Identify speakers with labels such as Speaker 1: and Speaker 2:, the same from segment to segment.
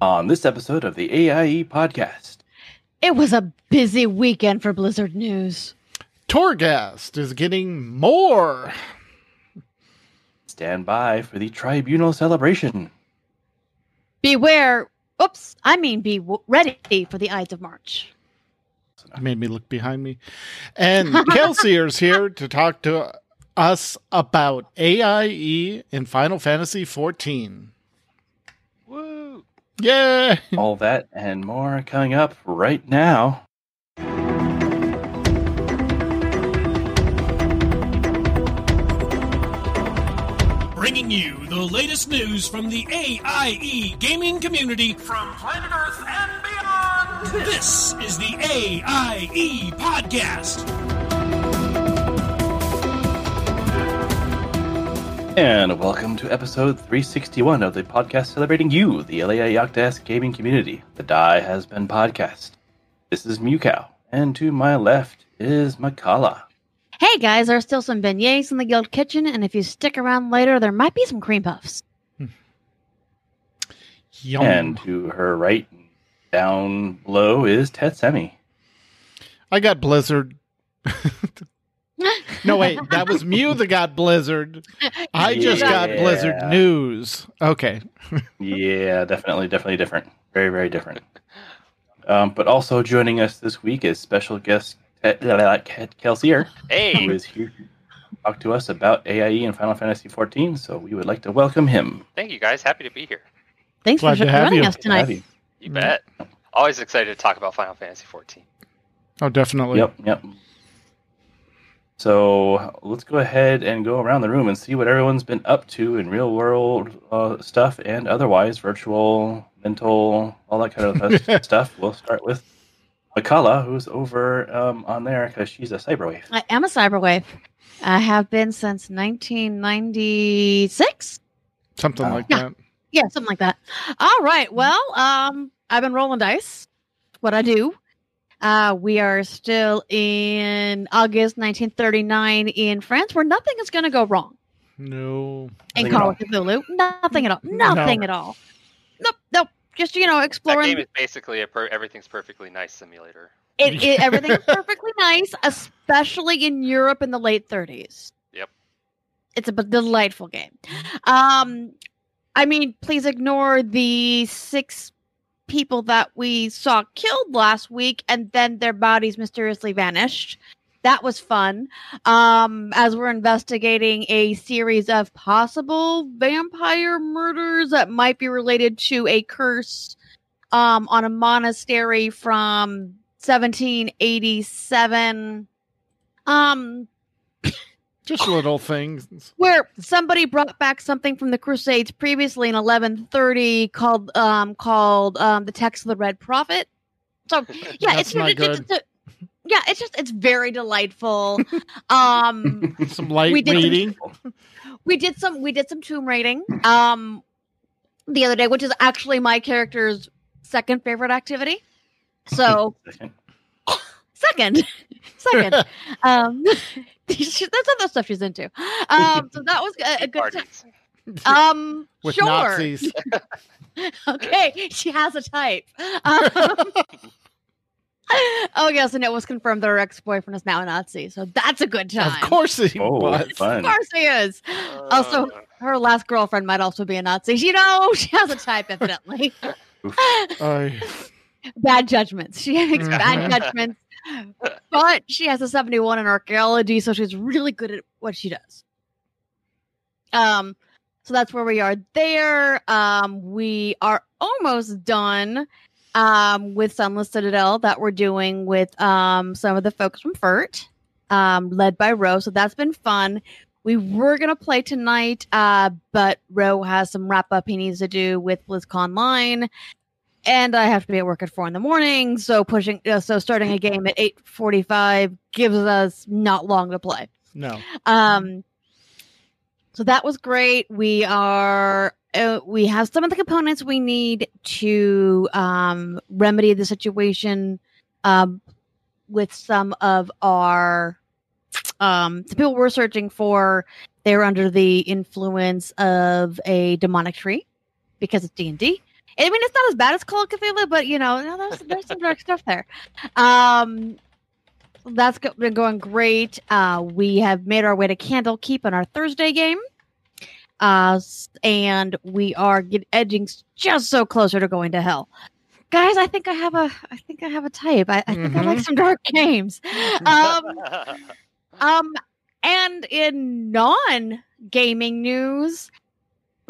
Speaker 1: on this episode of the AIE podcast.
Speaker 2: It was a busy weekend for Blizzard news.
Speaker 3: Torghast is getting more.
Speaker 1: Stand by for the tribunal celebration.
Speaker 2: Beware. Oops, I mean, be ready for the Ides of March.
Speaker 3: You made me look behind me. And Kelseer's here to talk to us about AIE in Final Fantasy
Speaker 1: 14.
Speaker 3: Yeah.
Speaker 1: All that and more coming up right now.
Speaker 4: bringing you the latest news from the AIE gaming community from planet Earth and beyond. This is the AIE podcast.
Speaker 1: And welcome to episode 361 of the podcast celebrating you, the Alea Iacta Est gaming community. The Die Has Been podcast. This is Mewkow, and to my left is Mkallah.
Speaker 2: Hey guys, there's still some beignets in the guild kitchen, and if you stick around later, there might be some cream puffs. Hmm.
Speaker 3: Yum.
Speaker 1: And to her right, down low, is Tetsemi.
Speaker 3: I got Blizzard. No, wait, that was Mew that got Blizzard. I just got Blizzard news. Okay.
Speaker 1: Yeah, definitely, definitely different. Very, very different. Um, but also joining us this week is special guest Ted- Ted Kelseer, who
Speaker 5: Hey,
Speaker 1: is here to talk to us about AIE and Final Fantasy XIV. So we would like to welcome him.
Speaker 5: thank you guys. Happy to be here.
Speaker 2: Thanks
Speaker 3: Glad
Speaker 2: for
Speaker 3: to
Speaker 2: joining us
Speaker 1: Have
Speaker 2: tonight.
Speaker 1: you.
Speaker 5: You bet. Always excited to talk about Final Fantasy XIV.
Speaker 3: Oh, definitely.
Speaker 1: Yep, yep. So let's go ahead and go around the room and see what everyone's been up to in real world uh, stuff and otherwise, virtual, mental, all that kind of uh, stuff. We'll start with Mkallah, who's over um, on there because she's a cyberwave.
Speaker 2: I am a cyberwave. I have been since 1996.
Speaker 3: Something
Speaker 1: Oh.
Speaker 3: like
Speaker 2: Yeah.
Speaker 3: that.
Speaker 2: Yeah, something like that. All right. Well, um, I've been rolling dice. What I do. Uh, we are still in August 1939 in France, where nothing is going to go wrong
Speaker 3: No.
Speaker 2: in
Speaker 1: Nothing at
Speaker 2: Call
Speaker 1: all.
Speaker 2: of Cthulhu. Nothing at all. Nothing
Speaker 3: No.
Speaker 2: at all. Nope. Nope. Just you know,
Speaker 5: That
Speaker 2: exploring.
Speaker 5: game is basically a per- everything's perfectly nice simulator.
Speaker 2: It, it everything's perfectly nice, especially in Europe in the late 30s.
Speaker 5: Yep.
Speaker 2: It's a b- delightful game. Um, I mean, please ignore the six people that we saw killed last week, and then their bodies mysteriously vanished. That was fun. Um, as we're investigating a series of possible vampire murders that might be related to a curse um, on a monastery from 1787 um
Speaker 3: Just little things.
Speaker 2: where somebody brought back something from the crusades previously in 1130 called um called um the text of the red prophet so yeah it's,
Speaker 3: not
Speaker 2: it's, it's,
Speaker 3: good.
Speaker 2: it's- yeah it's just it's very delightful um
Speaker 3: Some light
Speaker 2: We did some-
Speaker 3: reading.
Speaker 2: we did some we did some tomb raiding um the other day which is actually my character's second favorite activity so second second. Um she, that's other stuff she's into. Um so that was a, a good time. um
Speaker 3: With
Speaker 2: sure.
Speaker 3: Nazis.
Speaker 2: okay she has a type. Um, oh yes and it was confirmed that her ex-boyfriend is now a nazi so that's a good time.
Speaker 3: Of course he
Speaker 1: Oh,
Speaker 3: was.
Speaker 2: of course he is. Also-
Speaker 5: Uh,
Speaker 2: her last girlfriend might also be a nazi. You know she has a type evidently
Speaker 3: I-
Speaker 2: bad judgments. She makes bad
Speaker 3: Mhm.
Speaker 2: judgments, but she has a 71 in archaeology, so she's really good at what she does. Um, so that's where we are there. Um, we are almost done um with Sunless Citadel that we're doing with um some of the folks from FERT, um, led by Ro. So that's been fun. We were gonna play tonight, uh, but Ro has some wrap up he needs to do with BlizzCon Line and I have to be at work at four in the morning. So pushing, uh, so starting a game at eight forty-five gives us not long to play.
Speaker 3: no.
Speaker 2: Um, so that was great. We are, uh, we have some of the components we need to um, remedy the situation um, with some of our um, the people we're searching for. They're under the influence of a demonic tree because it's D and D I mean, it's not as bad as Call of Cthulhu, but you know, no, there's, there's some dark stuff there. Um, that's go- been going great. Uh, we have made our way to Candlekeep on our Thursday game. Uh, and we are get, edging just so closer to going to hell. Guys, I think I have a, I think I have a type. I, I think I like
Speaker 3: Mhm.
Speaker 2: some dark games. Um, um, and in non-gaming news,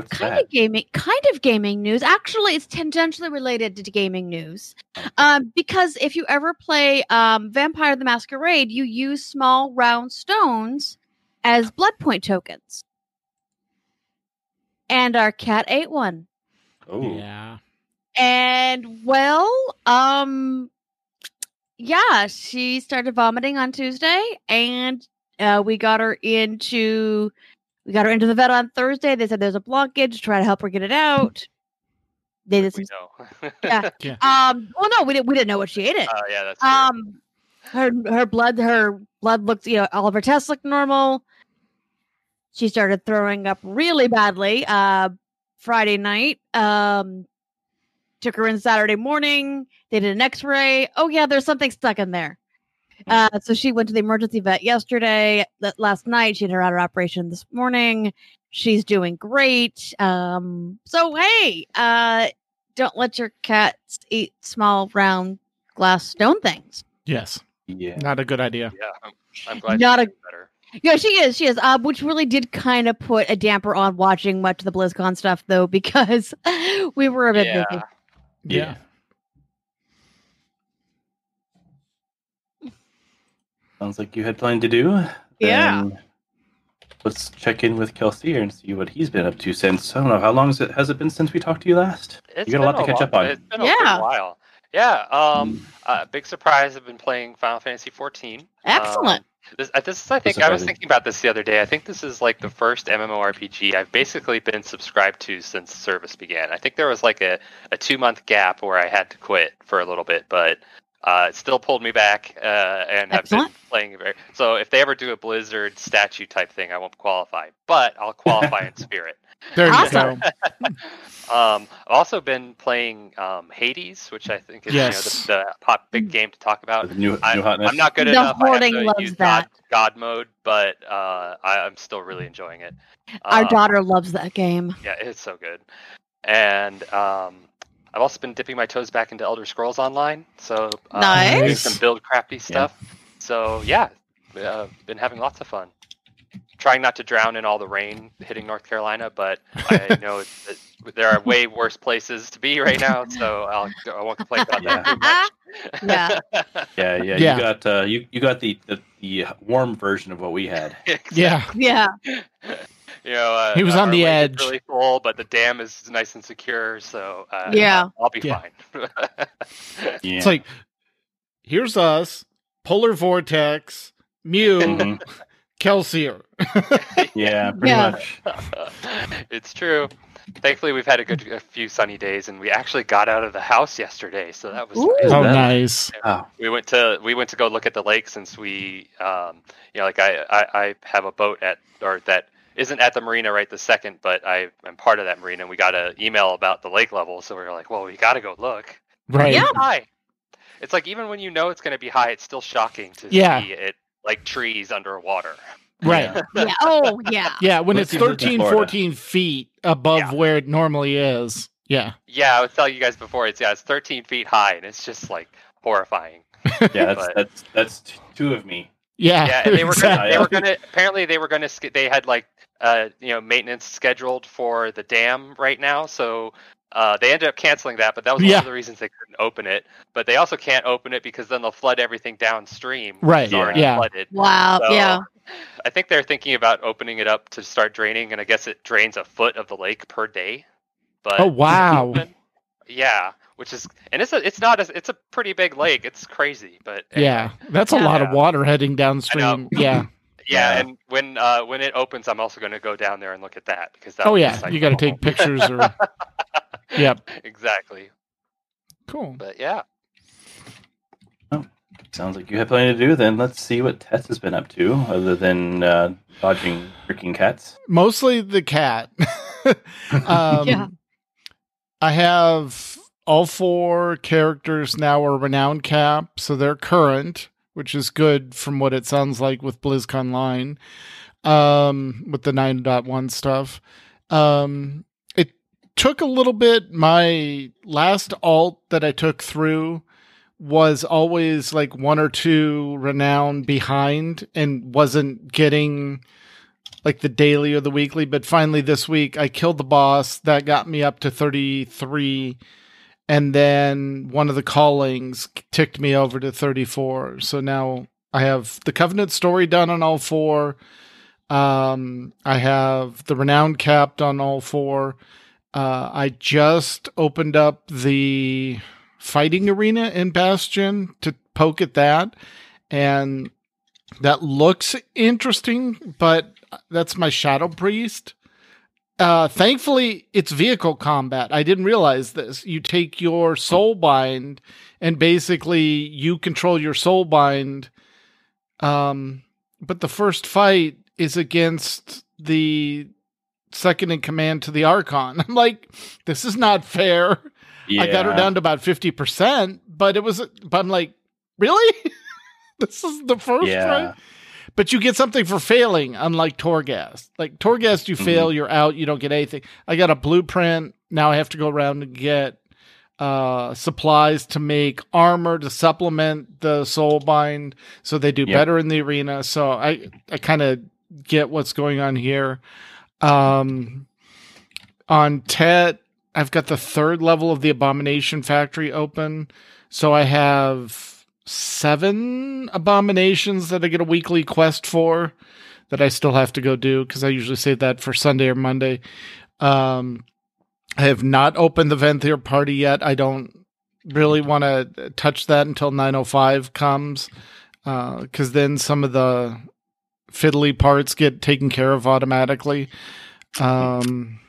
Speaker 1: What's
Speaker 2: kind
Speaker 1: that?
Speaker 2: of gaming kind of gaming news. Actually it's tangentially related to gaming news. Um, because if you ever play um, vampire the masquerade you use small round stones as blood point tokens. And our cat ate one.
Speaker 1: Oh,
Speaker 3: Yeah.
Speaker 2: and well um yeah she started vomiting on tuesday and uh, we got her into we got her into the vet on thursday. They said there's a blockage. Try to help her get it out. They did some
Speaker 5: we know.
Speaker 2: Yeah. um well no we didn't we didn't know what she ate it.
Speaker 5: Oh yeah, that's true.
Speaker 2: um her her blood her blood looked you know all of her tests looked normal. She started throwing up really badly uh friday night. Um took her in saturday morning. They did an x-ray. Oh yeah there's something stuck in there uh so she went to the emergency vet yesterday that last night she had her outer operation this morning she's doing great um so hey uh don't let your cats eat small round glass stone things
Speaker 3: Yes.
Speaker 1: yeah.
Speaker 3: Not a good idea.
Speaker 5: yeah, I'm, I'm glad.
Speaker 2: Not
Speaker 5: Not
Speaker 2: a-
Speaker 5: a better.
Speaker 2: Yeah, she is. She is. Uh, which really did kind of put a damper on watching much of the BlizzCon stuff, though, because we were a bit
Speaker 5: Yeah.
Speaker 2: busy.
Speaker 3: Yeah.
Speaker 1: Sounds like you had plenty to do.
Speaker 2: Yeah.
Speaker 1: Then Let's check in with Kelseer and see what he's been up to since. I don't know how long has it has it been since we talked to you last.
Speaker 5: It's
Speaker 1: you got a lot
Speaker 5: been
Speaker 1: to catch
Speaker 5: long-
Speaker 1: up on.
Speaker 5: It's been a
Speaker 2: Yeah.
Speaker 5: good while. Yeah. Um. Uh, big surprise. I've been playing Final Fantasy 14.
Speaker 2: Excellent.
Speaker 5: Um, this, uh, this is, I think, I was thinking about this the other day. I think this is like the first MMORPG I've basically been subscribed to since service began. I think there was like a, a two month gap where I had to quit for a little bit, but uh, it still pulled me back, uh, and I've been
Speaker 2: Excellent.
Speaker 5: playing. Very, so if they ever do a Blizzard statue type thing, I won't qualify, but I'll qualify in spirit.
Speaker 3: There you go.
Speaker 5: Um, I've also been playing um, Hades, which I think is
Speaker 3: Yes.
Speaker 5: you know, the, the pop big game to talk about.
Speaker 1: With new,
Speaker 5: I,
Speaker 1: new hotness.
Speaker 5: I'm not good
Speaker 2: The
Speaker 5: enough. I have
Speaker 2: hoarding
Speaker 5: to
Speaker 2: loves
Speaker 5: use
Speaker 2: that.
Speaker 5: God, God mode, but uh, I, I'm still really enjoying it.
Speaker 2: Our
Speaker 5: Um,
Speaker 2: daughter loves that game.
Speaker 5: Yeah, it's so good. And um, I've also been dipping my toes back into Elder Scrolls Online, so uh,
Speaker 2: Nice.
Speaker 5: doing some build crafty stuff. So yeah, uh, been having lots of fun. Trying not to drown in all the rain hitting North Carolina, but I know it's, it, there are way worse places to be right now, so I'll, I won't complain about that too much.
Speaker 2: Yeah.
Speaker 1: Yeah, yeah,
Speaker 3: Yeah.
Speaker 1: You got uh, you you got the, the the warm version of what we had.
Speaker 3: Yeah.
Speaker 2: Yeah.
Speaker 5: You know, uh,
Speaker 3: He was on the edge.
Speaker 5: really full, but the dam is nice and secure, so uh,
Speaker 2: Yeah.
Speaker 5: I'll, I'll be
Speaker 3: Yeah.
Speaker 5: fine.
Speaker 1: Yeah.
Speaker 3: It's like, here's us, Polar Vortex, Mew,
Speaker 1: Mhm.
Speaker 3: Kelseer.
Speaker 1: Yeah, pretty
Speaker 2: Yeah.
Speaker 1: much.
Speaker 5: it's true. Thankfully, we've had a good a few sunny days, and we actually got out of the house yesterday, so that was
Speaker 2: Ooh.
Speaker 5: nice.
Speaker 3: Oh, nice.
Speaker 1: Oh,
Speaker 5: We went to we went to go look at the lake since we, um, you know, like I, I I have a boat at or that isn't at the marina right this second, but I am part of that marina. and We got an email about the lake level, so we are like, well, we got to go look.
Speaker 3: Right.
Speaker 2: Yeah.
Speaker 5: high. It's like even when you know it's going to be high, it's still shocking to
Speaker 3: Yeah.
Speaker 5: see it like trees underwater.
Speaker 3: Right.
Speaker 1: Yeah.
Speaker 2: Yeah. Oh, yeah.
Speaker 3: Yeah, when
Speaker 1: Let's
Speaker 3: it's
Speaker 1: see
Speaker 3: 13, 14 feet above
Speaker 5: Yeah.
Speaker 3: where it normally is. Yeah.
Speaker 5: Yeah, I was telling you guys before. It's yeah, it's 13 feet high, and it's just like horrifying.
Speaker 1: Yeah, that's
Speaker 5: But-
Speaker 1: that's that's t- two of me.
Speaker 3: Yeah.
Speaker 5: Yeah, and they were gonna,
Speaker 3: exactly.
Speaker 5: they were gonna apparently they were gonna sk- they had like uh you know maintenance scheduled for the dam right now, so uh they ended up canceling that. But that was one of the reasons they couldn't open it. But they also can't open it because then they'll flood everything downstream.
Speaker 3: Right,
Speaker 5: is already
Speaker 3: yeah.
Speaker 5: flooded.
Speaker 2: Wow.
Speaker 5: So,
Speaker 2: yeah.
Speaker 5: I think they're thinking about opening it up to start draining, and I guess it drains a foot of the lake per day. But
Speaker 3: Oh, wow.
Speaker 5: yeah, which is and it's a it's not a it's a pretty big lake. It's crazy, but
Speaker 3: Yeah. That's a
Speaker 2: Yeah.
Speaker 3: lot of water heading downstream. Yeah.
Speaker 5: yeah.
Speaker 1: Yeah.
Speaker 5: And when uh when it opens, I'm also going to go down there and look at that because that
Speaker 3: Oh, yeah.
Speaker 5: sight
Speaker 3: You got to take pictures or. Yep.
Speaker 5: exactly.
Speaker 3: Cool.
Speaker 5: But yeah,
Speaker 1: Sounds like you have plenty to do. Then let's see what Tess has been up to, other than uh, dodging freaking cats.
Speaker 3: Mostly the cat. um,
Speaker 2: Yeah.
Speaker 3: I have all four characters now are renowned cap, so they're current, which is good from what it sounds like with BlizzCon line, um, with the 9.1 stuff. Um, it took a little bit. My last alt that I took through was always like one or two renown behind and wasn't getting like the daily or the weekly. But finally, this week, I killed the boss. That got me up to 33. And then one of the callings ticked me over to 34. So now I have the Covenant story done on all four. Um, I have the Renowned capped on all four. Uh, I just opened up the fighting arena in Bastion to poke at that. And that looks interesting, but that's my Shadow Priest. Uh, thankfully, it's vehicle combat. I didn't realize this. You take your soul bind, and basically you control your soul bind. Um, but the first fight is against the second in command to the Archon. I'm like, this is not fair.
Speaker 1: Yeah.
Speaker 3: I got her down to about fifty percent, but it was. But I'm like, really? this is the first
Speaker 1: Yeah.
Speaker 3: fight. But you get something for failing, unlike Torghast. Like Torghast, you fail, you're out, you don't get anything. I got a blueprint. Now I have to go around and get uh, supplies to make armor to supplement the soul bind, so they do
Speaker 1: Yep.
Speaker 3: better in the arena. So I I kind of get what's going on here. Um, on Tet, I've got the third level of the Abomination Factory open, so I have seven abominations that I get a weekly quest for that I still have to go do because I usually save that for Sunday or Monday. Um, I have not opened the Venthyr party yet. I don't really want to touch that until 905 comes because then some of the fiddly parts get taken care of automatically. Um,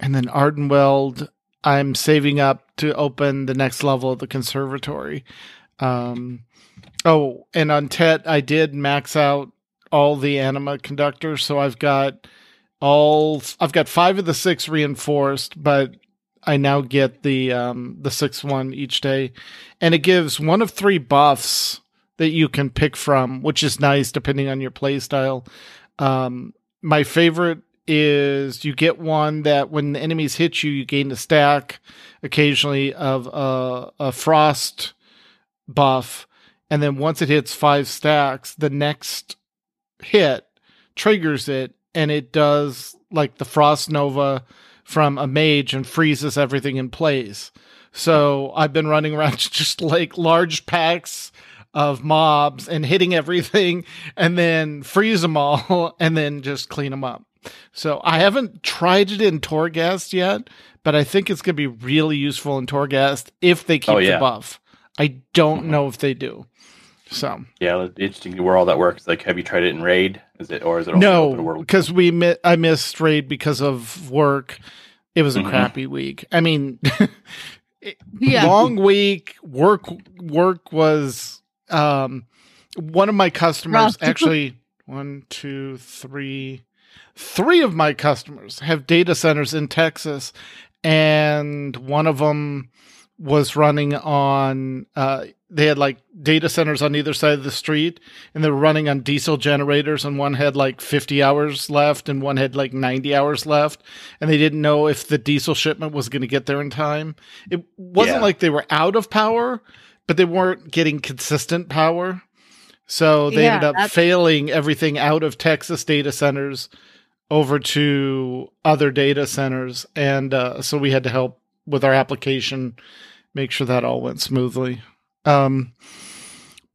Speaker 3: and then Ardenweald, I'm saving up to open the next level of the conservatory. Um, oh, and on Tet, I did max out all the anima conductors, so I've got all I've got five of the six reinforced, but I now get the um, the sixth one each day, and it gives one of three buffs that you can pick from, which is nice depending on your play style. Um, my favorite is you get one that when the enemies hit you, you gain a stack occasionally of a, a frost buff, and then once it hits five stacks, the next hit triggers it, and it does like the frost nova from a mage and freezes everything in place. So I've been running around just like large packs of mobs and hitting everything and then freeze them all and then just clean them up. So I haven't tried it in Torghast yet, but I think it's going to be really useful in Torghast if they keep
Speaker 1: Oh, yeah.
Speaker 3: the buff. I don't
Speaker 1: Mhm.
Speaker 3: know if they do. So
Speaker 1: Yeah, it'll be interesting where all that works. Like, have you tried it in raid? Is it or is it also
Speaker 3: no, because we mi- I missed raid because of work. It was a
Speaker 1: Mhm.
Speaker 3: crappy week. I mean,
Speaker 2: Yeah.
Speaker 3: long week. Work work was um one of my customers
Speaker 2: Rough.
Speaker 3: actually one, two, three, three of my customers have data centers in Texas, and one of them was running on uh they had like data centers on either side of the street and they were running on diesel generators and one had like 50 hours left and one had like 90 hours left and they didn't know if the diesel shipment was going to get there in time it wasn't
Speaker 1: Yeah.
Speaker 3: like they were out of power but they weren't getting consistent power so they
Speaker 2: Yeah,
Speaker 3: ended up
Speaker 2: that's-
Speaker 3: failing everything out of texas data centers over to other data centers and uh, so we had to help with our application make sure that all went smoothly. Um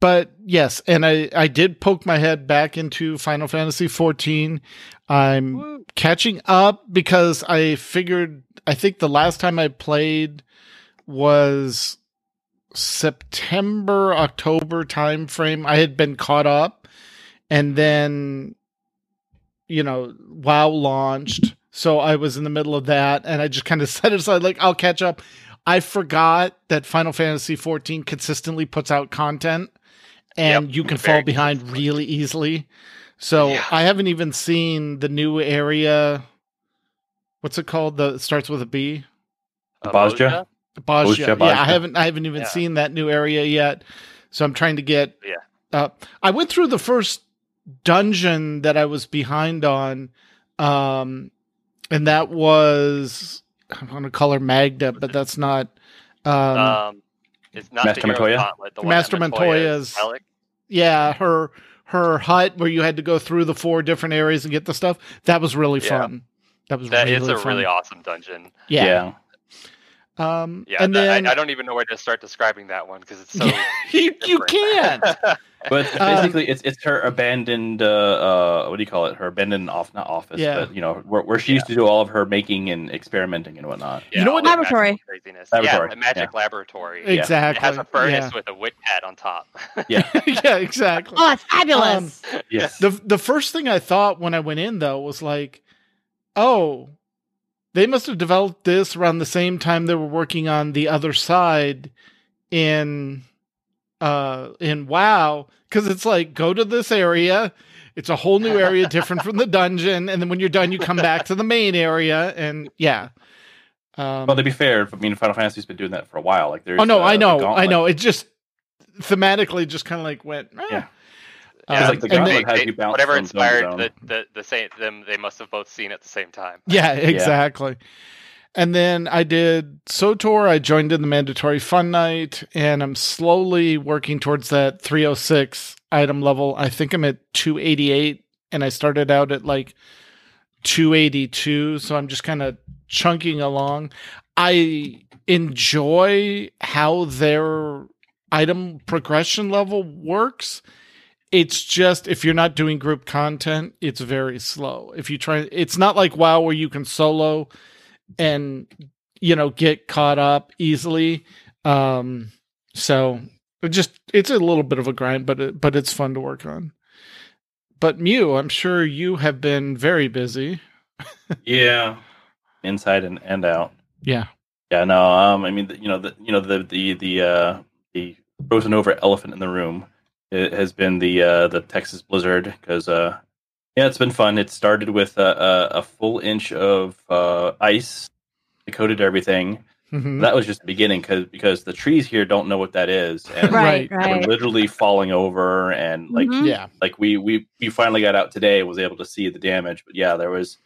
Speaker 3: but yes and i i did poke my head back into final fantasy 14 i'm
Speaker 2: Woo.
Speaker 3: catching up because i figured i think the last time i played was september october time frame i had been caught up and then you know wow launched so i was in the middle of that and i just kind of set it aside like i'll catch up i forgot that final fantasy 14 consistently puts out content and
Speaker 5: Yep,
Speaker 3: you can fall behind really easily so
Speaker 5: Yeah.
Speaker 3: i haven't even seen the new area what's it called the it starts with a b
Speaker 5: Uh,
Speaker 1: Bozja?
Speaker 3: Bozja.
Speaker 1: Bozja,
Speaker 3: Yeah,
Speaker 1: Bozja.
Speaker 3: I haven't I haven't even
Speaker 5: Yeah.
Speaker 3: seen that new area yet. So I'm trying to get
Speaker 5: Yeah.
Speaker 3: uh I went through the first dungeon that I was behind on. Um and that was I want to call her Magda, but that's not um,
Speaker 5: Um, it's not
Speaker 1: Master
Speaker 5: the
Speaker 1: Matoya?
Speaker 5: Gauntlet, the
Speaker 3: Master Matoya's
Speaker 5: Matoya's-
Speaker 3: yeah, her her hut where you had to go through the four different areas and get the stuff. That was really
Speaker 5: Yeah.
Speaker 3: fun. That was
Speaker 5: That
Speaker 3: really
Speaker 5: is a
Speaker 3: fun.
Speaker 5: really awesome dungeon.
Speaker 3: yeah.
Speaker 1: yeah.
Speaker 3: Um
Speaker 5: Yeah,
Speaker 3: and
Speaker 5: that-
Speaker 3: then
Speaker 5: I, I don't even know where to start describing that one because it's so.
Speaker 3: you, you can't.
Speaker 1: But it's
Speaker 3: Um,
Speaker 1: basically, it's it's her abandoned. Uh, uh, what do you call it? Her abandoned off, not office,
Speaker 3: Yeah.
Speaker 1: but you know, where, where she used to do all of her making and experimenting and whatnot.
Speaker 3: You know what-
Speaker 2: Laboratory.
Speaker 5: magical Craziness.
Speaker 1: Laboratory,
Speaker 5: Yeah, the magic laboratory.
Speaker 1: Yeah.
Speaker 3: Exactly.
Speaker 5: It has a furnace
Speaker 3: yeah.
Speaker 5: with a wood pad on top.
Speaker 1: Yeah.
Speaker 3: yeah, exactly.
Speaker 2: Oh, it's fabulous.
Speaker 1: yes.
Speaker 3: The the first thing I thought when I went in though was like, oh, they must have developed this around the same time they were working on the other side in uh in WoW because it's like go to this area. It's a whole new area different from the dungeon, and then when you're done, you come back to the main area, and yeah. Um,
Speaker 1: well, to be fair, I mean, Final Fantasy's been doing that for a while. Like, there's.
Speaker 3: oh no,
Speaker 1: uh,
Speaker 3: I know, I know. It just thematically just kind of like went. eh.
Speaker 1: Yeah.
Speaker 3: Um,
Speaker 1: like the
Speaker 3: and then-
Speaker 1: Gauntlet has you bounce
Speaker 5: whatever
Speaker 1: from zone
Speaker 5: inspired
Speaker 1: zone.
Speaker 5: the, the the same them, they must have both seen at the same time.
Speaker 3: Yeah, exactly. And then I did SWTOR. I joined in the mandatory fun night, and I'm slowly working towards that 306 item level. I think I'm at 288, and I started out at like 282. So I'm just kind of chunking along. I enjoy how their item progression level works. It's just if you're not doing group content, it's very slow. If you try, it's not like WoW where you can solo and you know get caught up easily. Um, so it just it's a little bit of a grind, but it, but it's fun to work on. But Mew, I'm sure you have been very busy.
Speaker 1: Yeah. Inside and, and out.
Speaker 3: Yeah,
Speaker 1: Yeah, no. Um, I mean, the, you know, the you know the the the uh, the frozen over elephant in the room it has been the uh, the Texas blizzard because uh, yeah, it's been fun. It started with a, a, a full inch of uh, ice, that coated everything.
Speaker 3: Mhm.
Speaker 1: That was just the beginning because because the trees here don't know what that is, and
Speaker 2: right,
Speaker 3: right.
Speaker 1: they're
Speaker 2: right.
Speaker 1: literally falling over and like
Speaker 2: Mhm.
Speaker 3: yeah,
Speaker 1: like we we we finally got out today was able to see the damage but yeah there was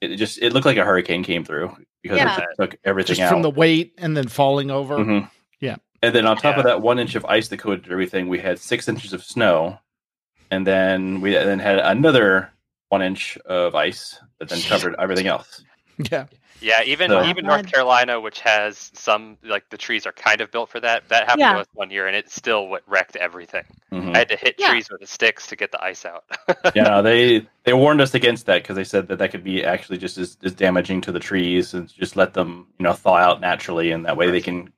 Speaker 1: it just it looked like a hurricane came through because
Speaker 2: Yeah.
Speaker 1: it took everything
Speaker 3: just
Speaker 1: out
Speaker 3: from the weight and then falling over.
Speaker 1: Mhm.
Speaker 3: Yeah.
Speaker 1: and then on top of that one inch of ice that coated everything we had six inches of snow and then we then had another one inch of ice that then covered everything else
Speaker 3: Yeah,
Speaker 5: Yeah, even
Speaker 1: So-
Speaker 5: even North Carolina, which has some like the trees are kind of built for that. That happened
Speaker 2: Yeah.
Speaker 5: to us one year, and it still what wrecked everything.
Speaker 1: Mhm.
Speaker 5: I had to hit
Speaker 2: Yeah.
Speaker 5: trees with the sticks to get the ice out.
Speaker 1: yeah no, they they warned us against that because they said that that could be actually just as, as damaging to the trees and just let them you know thaw out naturally and that way they can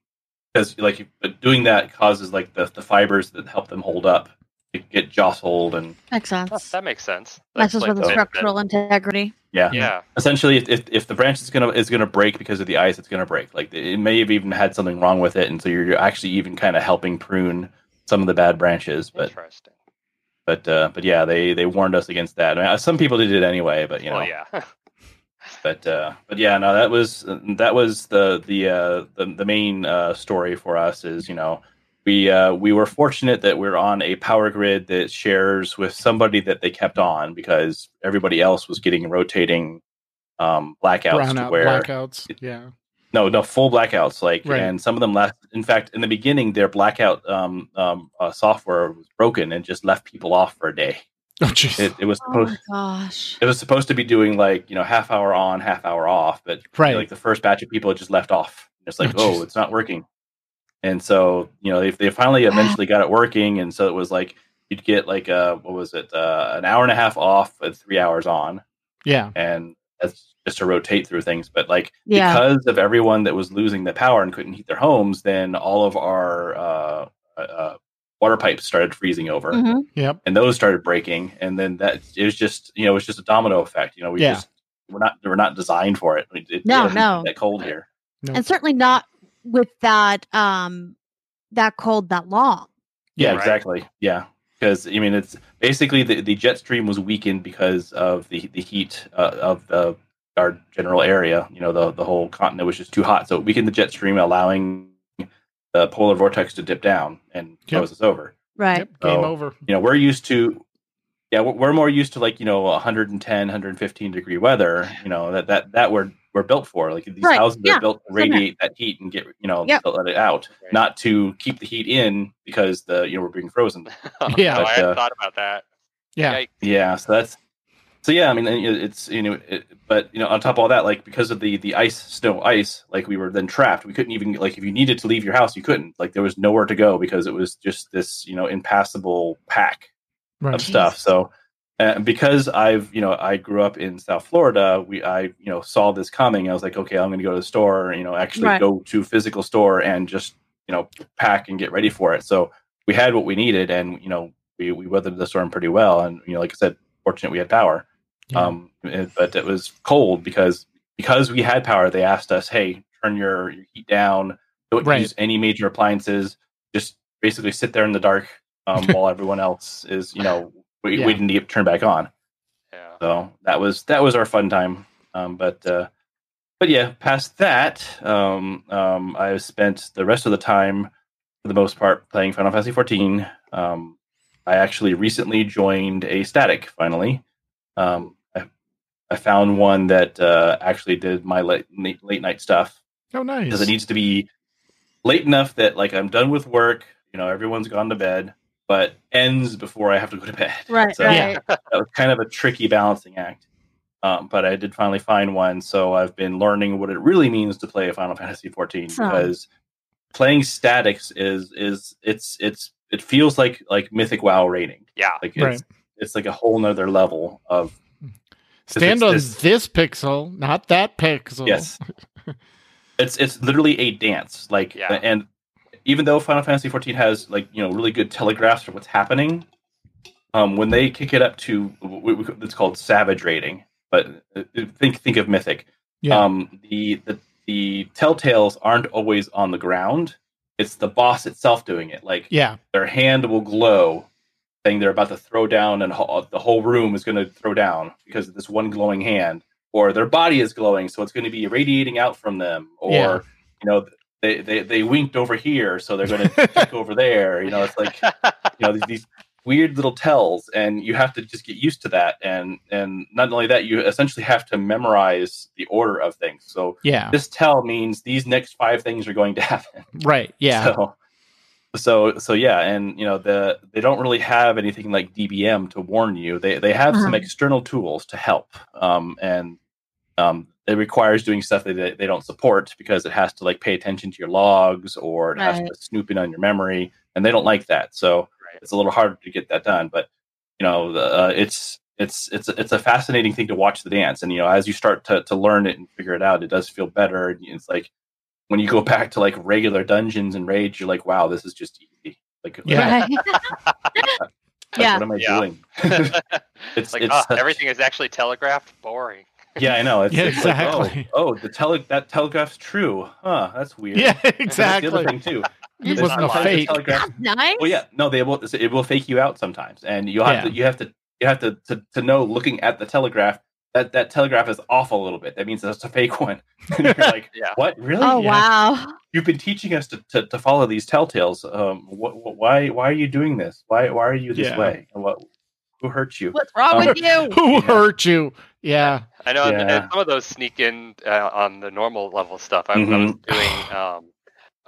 Speaker 1: because like but doing that causes like the, the fibers that help them hold up to get jostled and
Speaker 2: Makes
Speaker 5: that,
Speaker 2: sense.
Speaker 5: that makes sense. That
Speaker 2: Messes with
Speaker 5: explains
Speaker 2: the
Speaker 5: a bit, but-
Speaker 2: structural integrity.
Speaker 1: yeah
Speaker 5: Yeah,
Speaker 1: essentially if, if, if the branch is gonna is gonna break because of the ice it's gonna break like it may have even had something wrong with it and so you're actually even kind of helping prune some of the bad branches but
Speaker 5: interesting.
Speaker 1: but uh but yeah they they warned us against that I mean, some people did it anyway but you know
Speaker 5: well, yeah,
Speaker 1: but uh but yeah no that was that was the the uh the, the main uh story for us is you know we uh we were fortunate that we're on a power grid that shares with somebody that they kept on because everybody else was getting rotating um blackouts to
Speaker 3: brownout
Speaker 1: where
Speaker 3: blackouts. Yeah,
Speaker 1: no no full blackouts like
Speaker 3: Right.
Speaker 1: and some of them left in fact in the beginning their blackout um um uh, software was broken and just left people off for a day
Speaker 3: oh jeez,
Speaker 1: it, it was
Speaker 2: Oh
Speaker 1: supposed
Speaker 2: my gosh.
Speaker 1: it was supposed to be doing like you know half hour on half hour off but
Speaker 3: Right.
Speaker 1: like the first batch of people had just left off. It's like
Speaker 3: Oh,
Speaker 1: oh it's not working. And so you know they, they finally eventually got it working and so it was like you'd get like uh what was it uh an hour and a half off and three hours on.
Speaker 3: Yeah,
Speaker 1: and that's just to rotate through things but like
Speaker 2: Yeah.
Speaker 1: because of everyone that was losing the power and couldn't heat their homes then all of our uh, uh water pipes started freezing over
Speaker 2: Mhm.
Speaker 3: yep,
Speaker 1: and those started breaking and then that it was just you know it was just a domino effect you know we
Speaker 3: Yeah.
Speaker 1: just we're not we're not designed for it, it, it
Speaker 2: No, no.
Speaker 1: get that cold here
Speaker 3: No.
Speaker 2: And certainly not with that um that cold that long.
Speaker 1: yeah
Speaker 5: Right.
Speaker 1: exactly yeah because i mean it's basically the, the jet stream was weakened because of the the heat uh, of the our general area. You know, the the whole continent was just too hot, so it weakened the jet stream, allowing the polar vortex to dip down and
Speaker 3: Yep.
Speaker 1: froze us over.
Speaker 2: Right.
Speaker 3: Yep, game
Speaker 1: Oh.
Speaker 3: over.
Speaker 1: You know, we're used to. Yeah, we're we're more used to like you know 110, 115 degree weather. You know that that that we're we're built for. Like these
Speaker 2: Right,
Speaker 1: houses
Speaker 2: yeah,
Speaker 1: are built to
Speaker 2: same here.
Speaker 1: radiate that heat and get you know
Speaker 2: Yep.
Speaker 1: to let it out,
Speaker 5: Right.
Speaker 1: not to keep the heat in because the you know we're being frozen.
Speaker 3: Yeah.
Speaker 5: Oh, I hadn't
Speaker 1: uh,
Speaker 5: thought about that.
Speaker 3: Yeah.
Speaker 5: Yikes.
Speaker 1: Yeah, so that's so yeah. I mean, it's you know, it, but you know, on top of all that, like because of the the ice, snow, ice, like we were then trapped. We couldn't even like if you needed to leave your house, you couldn't. Like there was nowhere to go because it was just this you know impassable pack
Speaker 3: Right.
Speaker 1: of stuff. So. Uh, because I've, you know, I grew up in South Florida, we, I, you know, saw this coming. I was like, okay, I'm going to go to the store, you know, actually
Speaker 2: Right.
Speaker 1: go to a physical store and just, you know, pack and get ready for it. So we had what we needed, and you know, we we weathered the storm pretty well. And you know, like I said, fortunate we had power.
Speaker 3: Yeah.
Speaker 1: Um, it- but it was cold because because we had power. They asked us, "Hey, turn your, your heat down. Don't
Speaker 3: Right.
Speaker 1: use any major appliances. Just basically sit there in the dark um, while everyone else is, you know, we,
Speaker 3: Yeah.
Speaker 1: we didn't get turned back on.
Speaker 5: Yeah.
Speaker 1: So that was that was our fun time. Um, but uh, but yeah, past that, um, um, I've spent the rest of the time, for the most part, playing Final Fantasy XIV. Um, I actually recently joined a static. Finally, um, I, I found one that uh, actually did my late late, late night stuff
Speaker 3: oh, nice.
Speaker 1: because it needs to be late enough that like I'm done with work. You know, everyone's gone to bed, but ends before I have to go to bed.
Speaker 2: Right.
Speaker 1: So-
Speaker 2: right.
Speaker 1: that was kind of a tricky balancing act. Um, but I did finally find one, so I've been learning what it really means to play a Final Fantasy XIV
Speaker 2: So-
Speaker 1: because playing statics is is it's it's it feels like like Mythic WoW raiding.
Speaker 5: Yeah.
Speaker 1: Like it's
Speaker 3: Right.
Speaker 1: it's like a whole nother level of
Speaker 3: Stand on
Speaker 1: this-
Speaker 3: this pixel, not that pixel.
Speaker 1: yes. it's it's literally a dance. Like
Speaker 5: Yeah.
Speaker 1: and even though Final Fantasy XIV has like you know really good telegraphs for what's happening, um, when they kick it up to it's called Savage raiding, but uh, think think of Mythic.
Speaker 3: Yeah.
Speaker 1: Um, the the the Telltales aren't always on the ground. It's the boss itself doing it. Like
Speaker 3: Yeah.
Speaker 1: their hand will glow, saying they're about to throw down, and ho- the whole room is going to throw down because of this one glowing hand. Or their body is glowing, so it's going to be radiating out from them. Or
Speaker 3: Yeah.
Speaker 1: you know, they, they they winked over here, so they're going to kick over there. You know, it's like you know these, these weird little tells, and you have to just get used to that. And and not only that, you essentially have to memorize the order of things. So
Speaker 3: Yeah.
Speaker 1: this tell means these next five things are going to happen.
Speaker 3: Right. Yeah.
Speaker 1: So, so so yeah, and you know the they don't really have anything like DBM to warn you. They they have some
Speaker 2: Uh-huh.
Speaker 1: external tools to help, um, and um, it requires doing stuff that they, they don't support because it has to like pay attention to your logs or it has to snoop in on your memory, and they don't like that. So
Speaker 5: Right.
Speaker 1: it's a little harder to get that done. But you know, the, uh, it's it's it's it's a fascinating thing to watch the dance, and you know, as you start to to learn it and figure it out, it does feel better. And It's like when you go back to like regular dungeons and raids, you're like, wow, this is just easy. Like,
Speaker 3: Yeah.
Speaker 2: Right.
Speaker 1: like,
Speaker 2: Yeah.
Speaker 1: what am I
Speaker 5: Yeah.
Speaker 1: doing?
Speaker 5: it's like
Speaker 1: it's
Speaker 5: oh,
Speaker 1: such-
Speaker 5: everything is actually telegraphed. Boring.
Speaker 1: yeah, I know. It's,
Speaker 3: Yeah,
Speaker 1: it's like, oh,
Speaker 3: exactly.
Speaker 1: oh, oh, the tele that telegraph's true. Huh, that's weird.
Speaker 3: Yeah.
Speaker 1: That's the
Speaker 3: Exactly.
Speaker 1: other thing too.
Speaker 3: It
Speaker 1: There's
Speaker 3: wasn't a fake.
Speaker 1: telegraph-
Speaker 2: nice.
Speaker 1: Well, yeah, no, they will. It will fake you out sometimes, and you have
Speaker 3: Yeah.
Speaker 1: to. You have to. You have to, to to know looking at the telegraph that that telegraph is off a little bit. That means that's a fake one. and you're like,
Speaker 5: Yeah.
Speaker 1: what? Really?
Speaker 2: Oh
Speaker 3: Yeah.
Speaker 2: wow.
Speaker 1: You've been teaching us to, to, to follow these telltales. Um, what, why why are you doing this? Why why are you this
Speaker 3: Yeah.
Speaker 1: way? And what who hurt you?
Speaker 2: What's wrong
Speaker 1: Um,
Speaker 2: with you?
Speaker 3: Who
Speaker 1: Yeah.
Speaker 3: hurt you? Yeah.
Speaker 5: I know and-
Speaker 1: Yeah.
Speaker 5: and some of those sneak in uh, on the normal level stuff. I, I was
Speaker 1: Mhm.
Speaker 5: doing um,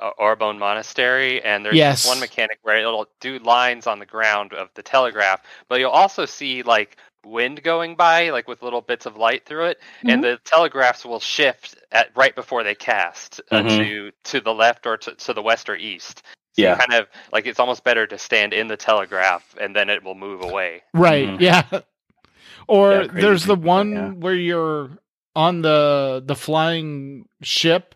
Speaker 5: uh, Orbonne Monastery, and there's
Speaker 3: Yes.
Speaker 5: one mechanic where it'll do lines on the ground of the telegraph, but you'll also see like wind going by, like with little bits of light through it, and the telegraphs will shift at right before they cast uh,
Speaker 1: Mhm.
Speaker 5: to to the left or to, to the west or east. So you
Speaker 1: Yeah.
Speaker 5: kind of like it's almost better to stand in the telegraph, and then it will move away.
Speaker 3: Right.
Speaker 1: Mhm.
Speaker 3: Yeah. Or
Speaker 1: Yeah,
Speaker 3: there's the
Speaker 1: things like that,
Speaker 3: one
Speaker 1: yeah.
Speaker 3: where you're on the the flying ship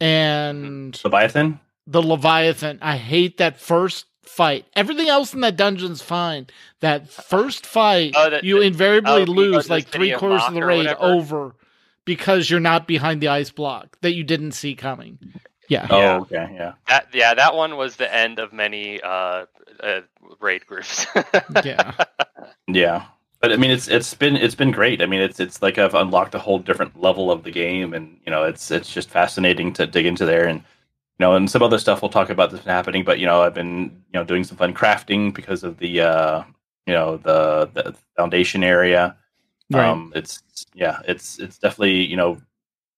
Speaker 3: and
Speaker 1: Leviathan.
Speaker 3: the Leviathan. I hate that first fight. Everything else in that dungeon's fine. That first fight,
Speaker 5: Oh, the-
Speaker 3: you
Speaker 5: the-
Speaker 3: invariably
Speaker 5: oh,
Speaker 3: lose like three quarters of the raid over because you're not behind the ice block that you didn't see coming. Yeah.
Speaker 1: Oh,
Speaker 5: Yeah.
Speaker 1: okay, yeah.
Speaker 5: That yeah, that one was the end of many uh, uh raid groups.
Speaker 3: Yeah.
Speaker 1: Yeah. but I mean, it's it's been it's been great. I mean, it's it's like I've unlocked a whole different level of the game, and you know, it's it's just fascinating to dig into there, and you know, and some other stuff we'll talk about that's been happening. But you know, I've been you know doing some fun crafting because of the uh, you know the the foundation area.
Speaker 3: Right.
Speaker 1: Um, it's yeah, it's it's definitely you know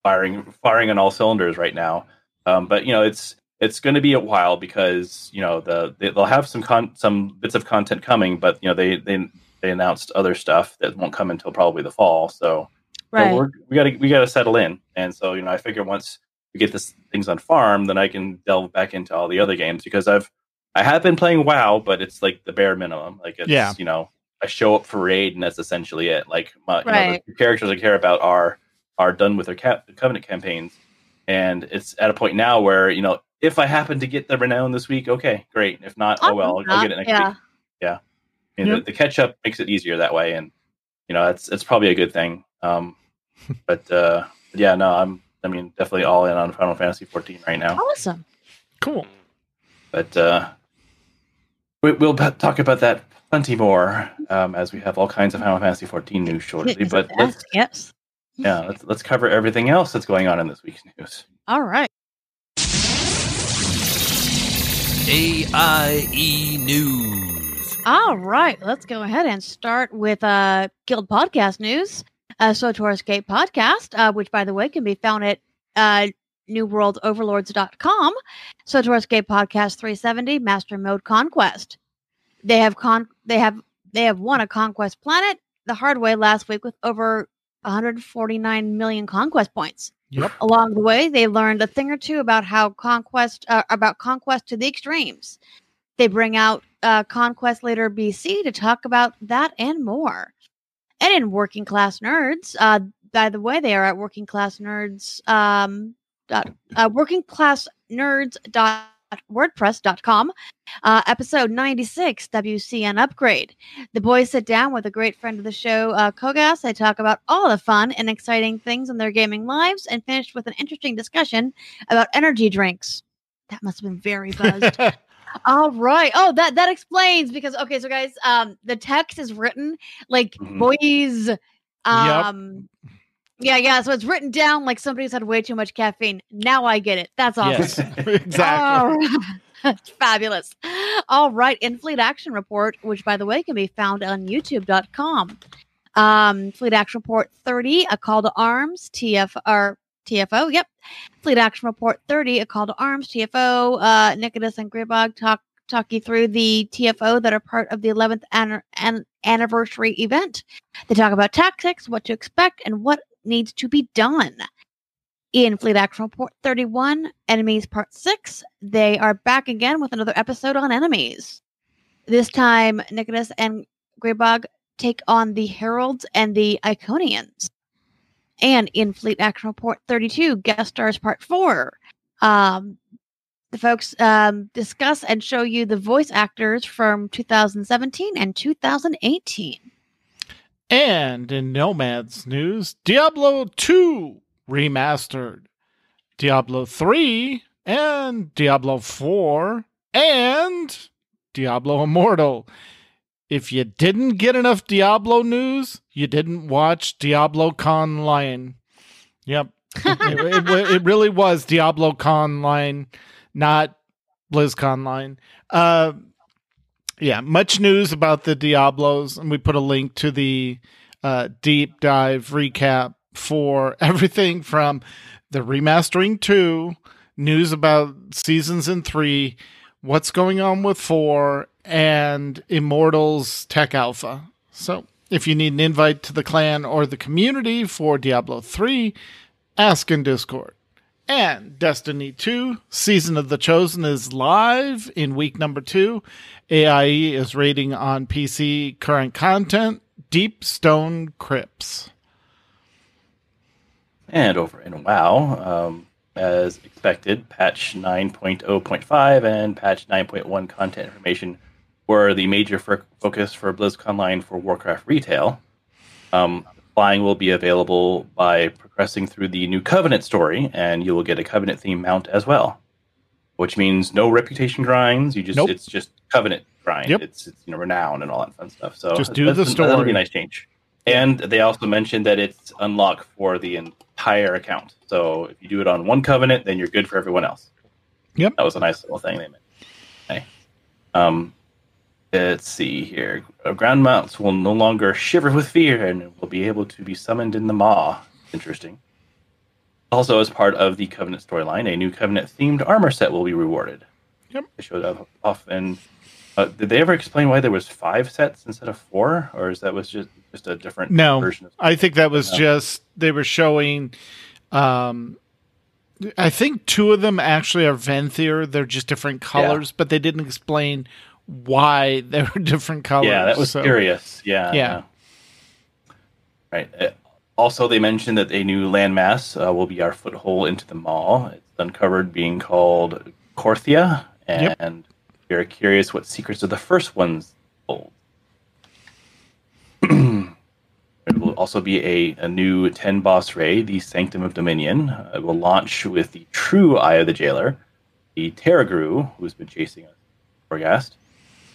Speaker 1: firing firing on all cylinders right now. Um, but you know, it's it's going to be a while because you know the they, they'll have some con- some bits of content coming, but you know they they they announced other stuff that won't come until probably the fall. So you know,
Speaker 2: Right.
Speaker 1: we're, we got to we got to settle in, and so you know I figure once we get this things on farm, then I can delve back into all the other games because I've I have been playing WoW, but it's like the bare minimum. Like it's
Speaker 3: Yeah.
Speaker 1: you know I show up for raid, and that's essentially it. Like my you know, the characters I care about are are done with their cap- covenant campaigns, and it's at a point now where you know if I happen to get the renown this week, okay, great. If not, oh well, I'll, I'll get it next week.
Speaker 2: yeah.
Speaker 1: week. I mean,
Speaker 3: Yep.
Speaker 1: the, the catch up makes it easier that way, and you know it's it's probably a good thing. Um, but uh, yeah, no, I'm I mean definitely all in on Final Fantasy 14 right now.
Speaker 2: Awesome.
Speaker 3: Cool.
Speaker 1: But uh, we, we'll talk about that plenty more um, as we have all kinds of Final Fantasy 14 news shortly. But let's
Speaker 2: yes.
Speaker 1: yeah, let's let's cover everything else that's going on in this week's news.
Speaker 2: All right.
Speaker 4: AIE E News.
Speaker 2: All right, let's go ahead and start with uh, Guild Podcast News. Uh, SWTOR Escape Podcast, uh, which, by the way, can be found at uh, newworldoverlords.com. SWTOR Escape Podcast 370, Master Mode Conquest. They have con- they have they have won a conquest planet the hard way last week with over 149 million conquest points.
Speaker 3: Yep.
Speaker 2: Along the way, they learned a thing or two about how conquest uh, about conquest to the extremes. They bring out uh, Conquest Later BC to talk about that and more. And in Working Class Nerds, uh, by the way, they are at Working Class Nerds, um, dot, uh, Working Class Nerds dot wordpress.com uh, episode 96 wcn upgrade. The boys sit down with a great friend of the show uh, kogas. They talk about all the fun and exciting things in their gaming lives and finished with an interesting discussion about energy drinks. That must have been very buzzed all right. Oh, that that explains because okay, so guys, um, the text is written like
Speaker 1: Mhm.
Speaker 2: boys. Um, yeah, yeah. So it's written down like somebody's had way too much caffeine. Now I get it. That's awesome.
Speaker 3: yes. exactly.
Speaker 2: Oh, Fabulous. All right. In Fleet Action Report, which by the way can be found on youtube.com. Um, Fleet Action Report 30, a call to arms, TF or TFO. Yep. Fleet Action Report 30, a call to arms, TFO. Uh, and Gribog talk talk you through the TFO that are part of the 11th an- an- anniversary event. They talk about tactics, what to expect, and what needs to be done. In Fleet Action Report 31, Enemies Part 6, they are back again with another episode on enemies. This time, Nicholas and Greybog take on the Heralds and the Iconians. And in Fleet Action Report 32, Guest Stars Part 4, um, the folks um, discuss and show you the voice actors from 2017 and 2018.
Speaker 3: And in Nomad's news, Diablo 2 remastered, Diablo 3, and Diablo 4, and Diablo Immortal. If you didn't get enough Diablo news, you didn't watch Diablo Con Line. Yep. it, it, it really was Diablo Con Line, not BlizzCon Line. Uh, yeah, much news about the Diablos, and we put a link to the uh, deep dive recap for everything from the remastering two, news about seasons in three, what's going on with four, and Immortals Tech Alpha. So, if you need an invite to the clan or the community for Diablo 3, ask in Discord. And Destiny 2, Season of the Chosen is live in week number two. AIE is raiding on PC current content Deep Stone Crypts.
Speaker 1: And over in WoW, um, as expected, patch 9.0.5 and patch 9.1 content information were the major fo- focus for BlizzCon Line for Warcraft Retail. Um, flying will be available by progressing through the new Covenant story, and you will get a Covenant theme mount as well. which means no reputation grinds. You just
Speaker 3: Nope.
Speaker 1: it's just covenant grind.
Speaker 3: Yep.
Speaker 1: It's it's you know renown and all that fun stuff. So
Speaker 3: Just do
Speaker 1: the
Speaker 3: the
Speaker 1: That'll be a nice change. And they also mentioned that it's unlocked for the entire account. So if you do it on one covenant, then you're good for everyone else.
Speaker 3: Yep.
Speaker 1: That was a nice little thing they made. Okay. Um, let's see here. Uh, Ground mounts will no longer shiver with fear and will be able to be summoned in the maw. Interesting. Also, as part of the Covenant storyline, a new Covenant themed armor set will be rewarded.
Speaker 3: Yep.
Speaker 1: They showed up off and uh, did they ever explain why there was five sets instead of four, or is that was just just a different
Speaker 3: No.
Speaker 1: version of?
Speaker 3: I think that was
Speaker 1: No.
Speaker 3: just they were showing. Um, I think two of them actually are Venthyr. They're just different colors, but they didn't explain why they were different colors.
Speaker 1: Yeah, that was
Speaker 3: so-
Speaker 1: curious. Yeah.
Speaker 3: Yeah.
Speaker 1: Right. Uh, also, they mentioned that a new landmass uh, will be our foothold into the Maw. It's uncovered being called Korthia,
Speaker 3: Yep.
Speaker 1: and we're curious what secrets of the first ones hold. There will also be a, a new 10 boss raid, the Sanctum of Domination. Uh, it will launch with the true Eye of the Jailer, the Tarragrue, who's been chasing us, Torghast,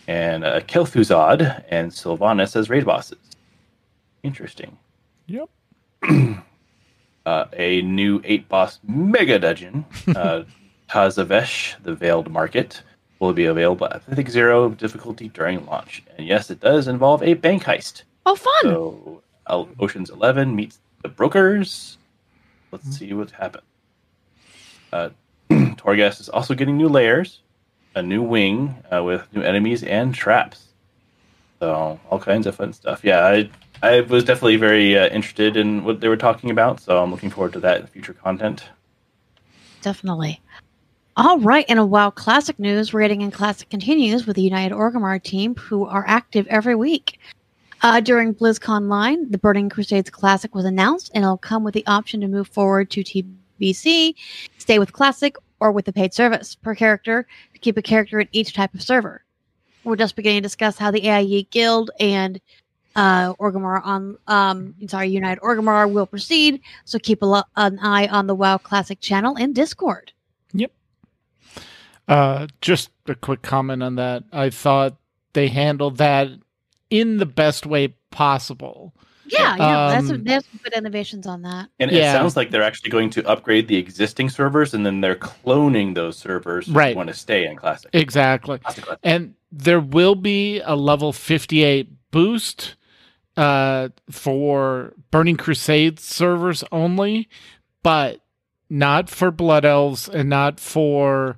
Speaker 1: and uh, Kel'Thuzad and Sylvanas as raid bosses. Interesting.
Speaker 3: Yep.
Speaker 1: Uh, a new eight boss mega dungeon, uh, Tazavesh, the Veiled Market, will be available at I think zero difficulty during launch. And yes, it does involve a bank heist.
Speaker 2: Oh, fun!
Speaker 1: So El- Ocean's Eleven meets the brokers. Let's see what happens. Uh, Torghast is also getting new layers, a new wing uh, with new enemies and traps. So all kinds of fun stuff. Yeah, I I was definitely very uh, interested in what they were talking about. So I'm looking forward to that in future content.
Speaker 2: Definitely. All right, and a WoW Classic news, Rating and Classic continues with the United Orgrimmar team, who are active every week. Uh, during BlizzConline, the Burning Crusades Classic was announced, and it'll come with the option to move forward to TBC, stay with Classic, or with a paid service per character to keep a character in each type of server. We're just beginning to discuss how the AIE Guild and uh, Orgrimmar on, um, sorry, United Orgrimmar will proceed. So keep a lo- an eye on the WoW Classic channel and Discord. Yep.
Speaker 3: Uh, just a quick comment on that. I thought they handled that in the best way possible.
Speaker 2: Yeah, yeah, that's
Speaker 3: Um,
Speaker 2: there's some good innovations on that.
Speaker 1: And
Speaker 3: Yeah.
Speaker 1: it sounds like they're actually going to upgrade the existing servers, and then they're cloning those servers
Speaker 3: Right.
Speaker 1: if you want to stay in Classic.
Speaker 3: Exactly.
Speaker 1: Classic, Classic.
Speaker 3: And there will be a level 58 boost uh, for Burning Crusade servers only, but not for Blood Elves and not for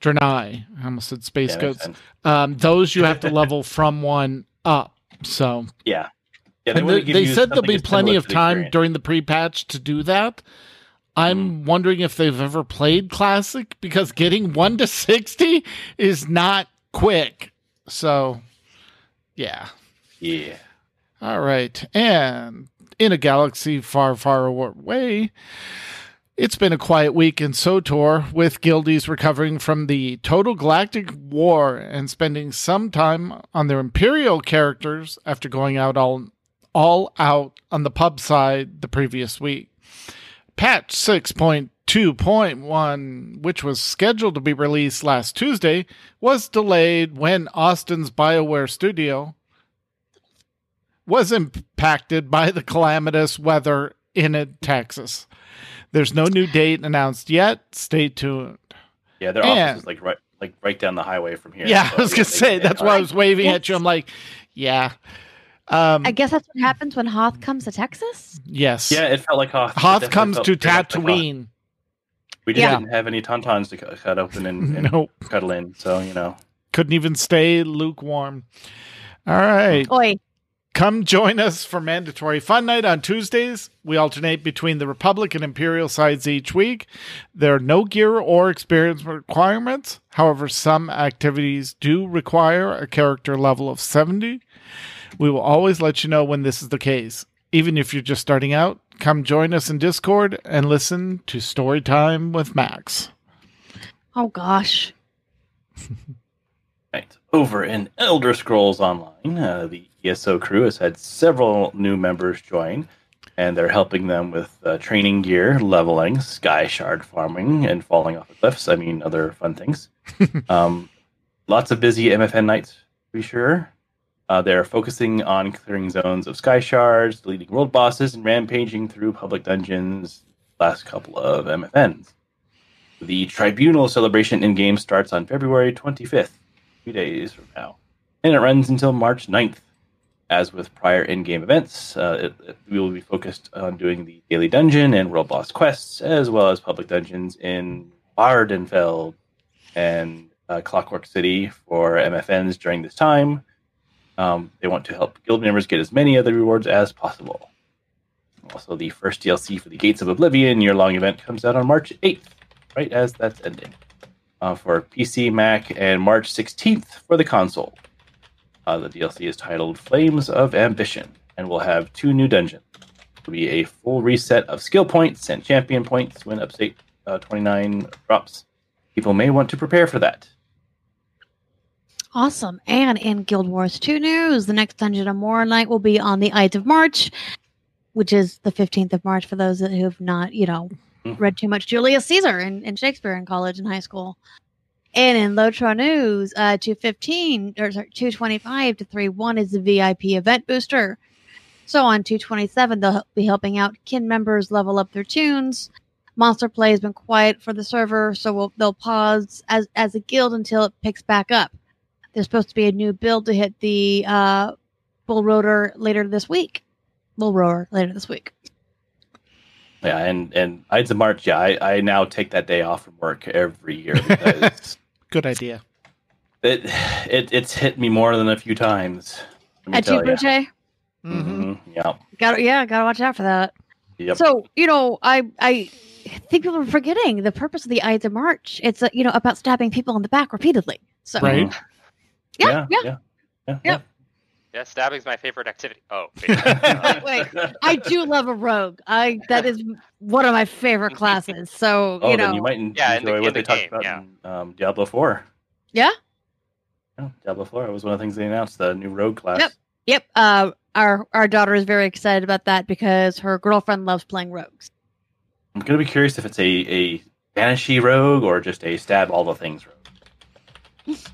Speaker 3: Draenei. I almost said Space
Speaker 1: Yeah, makes
Speaker 3: Goats. Um, those you have to level from one up. So
Speaker 1: Yeah. Yeah,
Speaker 3: they, they
Speaker 1: you
Speaker 3: said there'll be plenty of time
Speaker 1: experience.
Speaker 3: during the pre-patch to do that. I'm mm-hmm. wondering if they've ever played Classic because getting 1 to 60 is not quick. So, yeah.
Speaker 1: Yeah.
Speaker 3: All right. And in a galaxy far, far away, it's been a quiet week in SWTOR with guildies recovering from the total galactic war and spending some time on their Imperial characters after going out all, all out on the pub side the previous week. Patch 6.2.1, which was scheduled to be released last Tuesday, was delayed when Austin's BioWare studio was impacted by the calamitous weather in Texas. There's no new date announced yet. Stay tuned.
Speaker 1: Yeah, their
Speaker 3: And-
Speaker 1: office is like right like right down the highway from here.
Speaker 3: Yeah,
Speaker 1: So,
Speaker 3: I was gonna
Speaker 1: they-
Speaker 3: say
Speaker 1: they
Speaker 3: that's why I was waving at you. I'm like, yeah, um,
Speaker 2: I guess that's what happens when Hoth comes to Texas.
Speaker 3: yes.
Speaker 1: Yeah, it felt like Hoth.
Speaker 3: Hoth comes to
Speaker 1: very like Hoth.
Speaker 3: Tatooine.
Speaker 1: We just
Speaker 2: Yeah.
Speaker 1: didn't have any tauntauns to cut open and, and
Speaker 3: Nope,
Speaker 1: cuddle in, so you know.
Speaker 3: couldn't even stay lukewarm. All right.
Speaker 2: Oi,
Speaker 3: Come join us for mandatory fun night on Tuesdays. We alternate between the Republic and Imperial sides each week. There are no gear or experience requirements. However, some activities do require a character level of 70. We will always let you know when this is the case. Even if you're just starting out, come join us in Discord and listen to Story Time with Max.
Speaker 2: oh gosh,
Speaker 1: Right. Over in Elder Scrolls Online, uh, the ESO crew has had several new members join. and they're helping them with uh, training gear, leveling, sky shard farming, and falling off the cliffs. I mean, other fun things. um, lots of busy MFN nights, to be sure. Uh, they're focusing on clearing zones of sky shards, deleting world bosses, and rampaging through public dungeons. Last couple of MFNs. The Tribunal celebration in game starts on February 25th, two days from now, and it runs until March 9th. As with prior in-game events, uh, it, it- we will be focused on doing the daily dungeon and world boss quests, as well as public dungeons in Vvardenfell and uh, Clockwork City for MFNs during this time. Um, they want to help guild members get as many of the rewards as possible. Also, the first DLC for the Gates of Oblivion year-long event comes out on March 8th, right as that's ending, uh, for PC, Mac, and March 16th for the console. Uh, the DLC is titled Flames of Ambition and will have two new dungeons. It will be a full reset of skill points and champion points when Upstate uh, 29 drops. People may want to prepare for that.
Speaker 2: Awesome. And in Guild Wars 2 news, the next Dungeon of More night will be on the 8th of March, which is the 15th of March for those that who have not, you know,
Speaker 1: Mhm.
Speaker 2: read too much Julius Caesar and, and Shakespeare in college and high school. And in Lotro News, uh, 215 or sorry, 225 to 31 is the VIP event booster. So on 227, they'll be helping out kin members level up their tunes. Monster Play has been quiet for the server, so we'll, they'll pause as, as a guild until it picks back up. There's supposed to be a new build to hit the uh, Bullroarer later this week. Bull Roar later this week.
Speaker 1: Yeah, and and Ides of March. Yeah, I, I now take that day off from work every year because
Speaker 3: Good idea.
Speaker 1: it it it's hit me more than a few times. Let me
Speaker 2: At you,
Speaker 1: tell ya.
Speaker 3: Mm-hmm.
Speaker 1: Mhm, Yeah.
Speaker 2: Got yeah, gotta watch out for that.
Speaker 1: Yep.
Speaker 2: So you know, I I think people are forgetting the purpose of the Ides of March. It's uh, you know about stabbing people in the back repeatedly. So
Speaker 3: Right.
Speaker 2: Yeah,
Speaker 1: yeah,
Speaker 2: yeah.
Speaker 1: yeah, yeah,
Speaker 2: Yeah.
Speaker 5: Yeah, stabbing's my favorite activity. Oh, wait.
Speaker 2: I do love a rogue. I that is one of my favorite classes. So
Speaker 1: Oh,
Speaker 2: you
Speaker 1: then
Speaker 2: know,
Speaker 1: you might en-
Speaker 5: Yeah, in the-
Speaker 1: enjoy
Speaker 5: in
Speaker 1: what
Speaker 5: the
Speaker 1: they talked
Speaker 5: game,
Speaker 1: about
Speaker 5: yeah.
Speaker 1: in um, Diablo Four.
Speaker 2: Yeah?
Speaker 1: Yeah, Diablo Four was one of the things they announced. The new rogue class.
Speaker 2: Yep. Yep. Uh, our our daughter is very excited about that because her girlfriend loves playing rogues.
Speaker 1: I'm gonna be curious if it's a a banishy rogue or just a stab all the things rogue.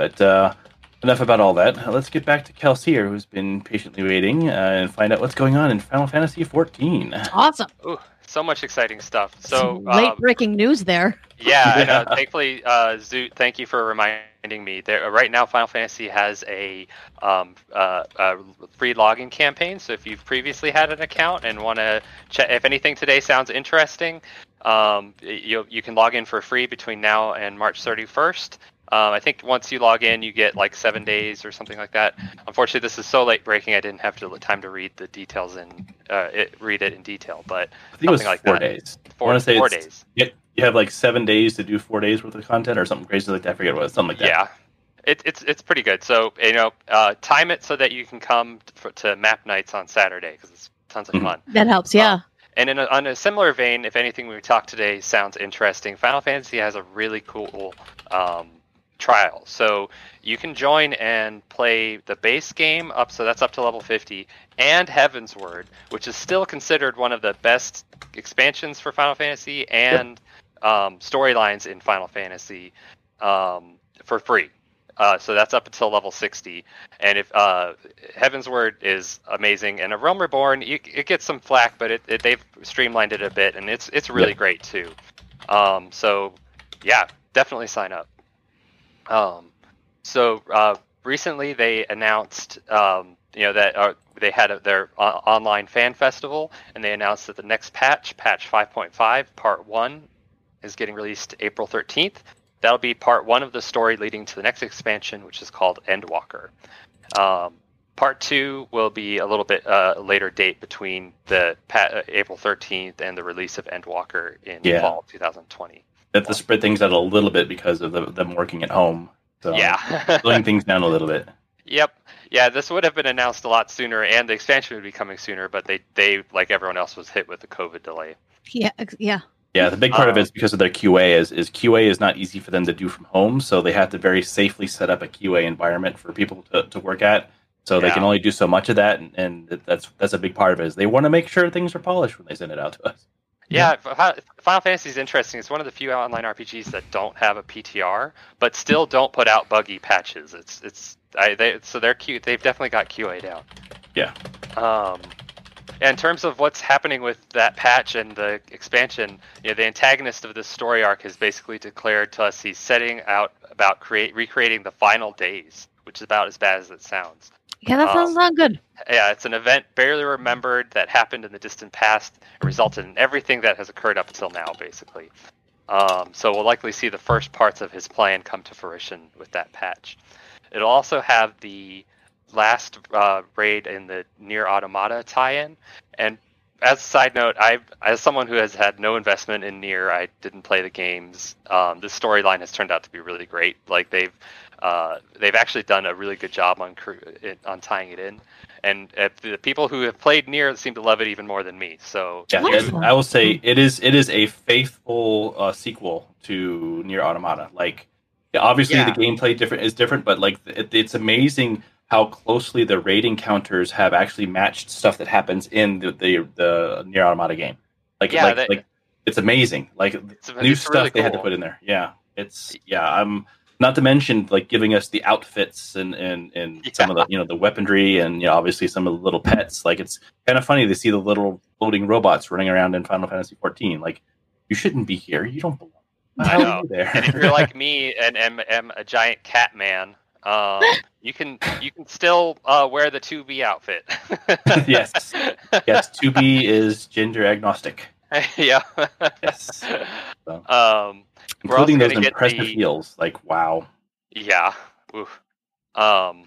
Speaker 1: but uh, enough about all that. Uh, Let's get back to Kelseer, who's been patiently waiting uh, and find out what's going on in Final Fantasy XIV.
Speaker 2: Awesome.
Speaker 5: ooh, so much exciting stuff. So,
Speaker 2: late
Speaker 5: um,
Speaker 2: breaking news there.
Speaker 5: yeah, I know.
Speaker 1: Yeah.
Speaker 5: Thankfully, uh, Zoot, thank you for reminding me. There, uh, right now, Final Fantasy has a um, uh, uh, free login campaign. So if you've previously had an account and want to check, if anything today sounds interesting, um, you you can log in for free between now and March 31st. Um, I think once you log in, you get like seven days or something like that. Unfortunately, this is so late breaking, I didn't have to, time to read the details and uh, it, read it in detail. But
Speaker 1: I think it was
Speaker 5: like
Speaker 1: four
Speaker 5: that.
Speaker 1: days.
Speaker 5: Four,
Speaker 1: want to say
Speaker 5: four days.
Speaker 1: You, you have like seven days to do four days worth of content or something crazy like that. I forget what it was, something like that.
Speaker 5: Yeah, it, it's it's pretty good. So you know, uh, time it so that you can come t- for, to map nights on Saturday because it's tons of
Speaker 1: Mhm.
Speaker 5: fun.
Speaker 2: That helps. Yeah.
Speaker 5: And in a, on a similar vein, if anything we talked today sounds interesting, Final Fantasy has a really cool um, trial. So you can join and play the base game up, so that's up to level 50, and Heavensward, which is still considered one of the best expansions for Final Fantasy and um, storylines in Final Fantasy um, for free. Uh, so that's up until level 60. And if uh, Heavensward is amazing, and A Realm Reborn, you, it gets some flack, but it, it, they've streamlined it a bit, and it's it's really
Speaker 1: Yeah.
Speaker 5: great too. Um, so yeah, definitely sign up. Um, so uh, recently they announced, um, you know, that uh, they had a, their uh, online fan festival, and they announced that the next patch, patch 5.5, part one, is getting released April 13th. That'll be part one of the story leading to the next expansion, which is called Endwalker. Um, part two will be a little bit uh, later date between the pa- uh, April 13th and the release of Endwalker in
Speaker 1: Yeah.
Speaker 5: fall 2020.
Speaker 1: They have to spread things out a little bit because of the, them working at home. So
Speaker 5: yeah.
Speaker 1: slowing things down a little bit.
Speaker 5: Yep. Yeah, this would have been announced a lot sooner, and the expansion would be coming sooner. But they, they like everyone else, was hit with the COVID delay.
Speaker 2: Yeah. Yeah.
Speaker 1: Yeah, the big part of
Speaker 5: Uh,
Speaker 1: it is because of their QA is is QA is not easy for them to do from home, so they have to very safely set up a QA environment for people to, to work at. So they can only do so much of that, and, and that's that's a big part of it. Is they want to make sure things are polished when they send it out to us.
Speaker 5: Yeah, Fi- Final Fantasy is interesting. It's one of the few online RPGs that don't have a PTR, but still don't put out buggy patches. It's it's I, they, so they're cute. They've definitely got QA down.
Speaker 1: Yeah.
Speaker 5: Um, in terms of what's happening with that patch and the expansion, you know, the antagonist of this story arc has basically declared to us he's setting out about create recreating the final days, which is about as bad as it sounds.
Speaker 2: Yeah, that
Speaker 5: Um,
Speaker 2: sounds not good.
Speaker 5: Yeah, it's an event barely remembered that happened in the distant past and resulted in everything that has occurred up until now, basically. Um, so we'll likely see the first parts of his plan come to fruition with that patch. It'll also have the last uh, raid in the NieR Automata tie-in, and as a side note, I, as someone who has had no investment in NieR, I didn't play the games. Um, the storyline has turned out to be really great. Like they've uh, they've actually done a really good job on on tying it in, and uh, the people who have played NieR seem to love it even more than me. So
Speaker 1: Yeah, and I will say it is it is a faithful uh, sequel to NieR Automata. Like, obviously
Speaker 5: Yeah.
Speaker 1: the gameplay different is different, but like it, it's amazing how closely the raid encounters have actually matched stuff that happens in the the, the NieR Automata game. Like,
Speaker 5: Yeah,
Speaker 1: like,
Speaker 5: they-
Speaker 1: like it's amazing. Like
Speaker 5: it's,
Speaker 1: new
Speaker 5: it's
Speaker 1: stuff
Speaker 5: really
Speaker 1: they had to put in there. Yeah, it's yeah. I'm not to mention like giving us the outfits and and and some of the you know the weaponry and you know obviously some of the little pets. Like it's kind of funny to see the little floating robots running around in Final Fantasy 14. Like you shouldn't be here. You don't belong.
Speaker 5: I know.
Speaker 1: there?
Speaker 5: and if you're like me and am, am a giant cat man, um, you can you can still uh, wear the 2B outfit.
Speaker 1: Yes. yes, 2B is gender agnostic.
Speaker 5: yeah.
Speaker 1: Yes, So.
Speaker 5: Um,
Speaker 1: including those impressive
Speaker 5: the-
Speaker 1: heels. Like wow.
Speaker 5: yeah. Oof. Um,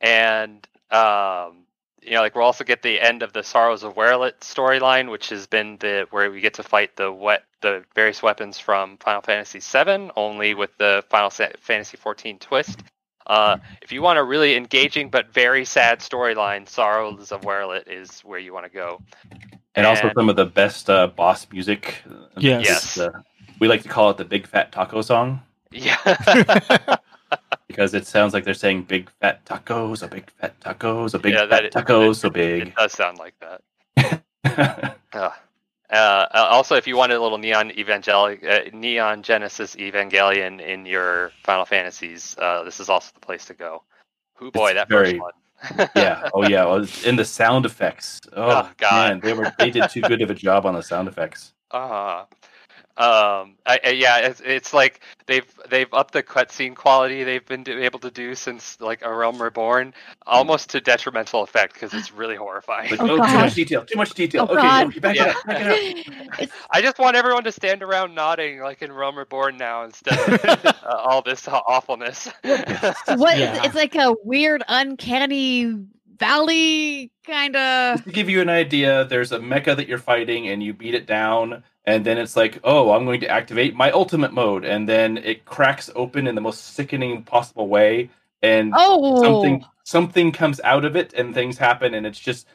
Speaker 5: and um, you know, like we'll also get the end of the Sorrows of Werlyt storyline, which has been the where we get to fight the wet the various weapons from Final Fantasy VII, only with the Final Fantasy XIV twist. Uh, if you want a really engaging but very sad storyline, Sorrows of Werlyt is where you want to go.
Speaker 1: And, also some of the best uh, boss music.
Speaker 3: Yes.
Speaker 5: Yes.
Speaker 1: Uh, we like to call it the Big Fat Taco song.
Speaker 5: Yeah.
Speaker 1: because it sounds like they're saying big fat tacos, a big fat tacos, a big
Speaker 5: Yeah,
Speaker 1: fat
Speaker 5: that-
Speaker 1: tacos, so big.
Speaker 5: It does sound like that. Uh, uh, also, if you wanted a little neon evangelic, uh, neon Genesis Evangelion in your Final Fantasies, uh, this is also the place to go. Who boy,
Speaker 1: It's
Speaker 5: that
Speaker 1: very-
Speaker 5: first one.
Speaker 1: Yeah. Oh yeah. In the sound effects. Oh,
Speaker 5: Oh, God.
Speaker 1: man, they were they did too good of a job on the sound effects.
Speaker 5: Uh, um, I, I, yeah, it's, it's like they've they've upped the cutscene quality they've been do, able to do since like A Realm Reborn, almost to detrimental effect because it's really horrifying.
Speaker 1: Like,
Speaker 2: Oh,
Speaker 1: oh, too much detail. Too much detail.
Speaker 2: Oh,
Speaker 1: okay,
Speaker 2: God.
Speaker 1: back it up. Back it up.
Speaker 5: I just want everyone to stand around nodding like in Realm Reborn now instead of uh, all this awfulness.
Speaker 2: what
Speaker 3: Yeah.
Speaker 2: it's like a weird uncanny valley kind of
Speaker 1: to give you an idea, there's a mecha that you're fighting, and you beat it down, and then it's like, oh, I'm going to activate my ultimate mode, and then it cracks open in the most sickening possible way, and
Speaker 2: oh
Speaker 1: something something comes out of it, and things happen, and it's just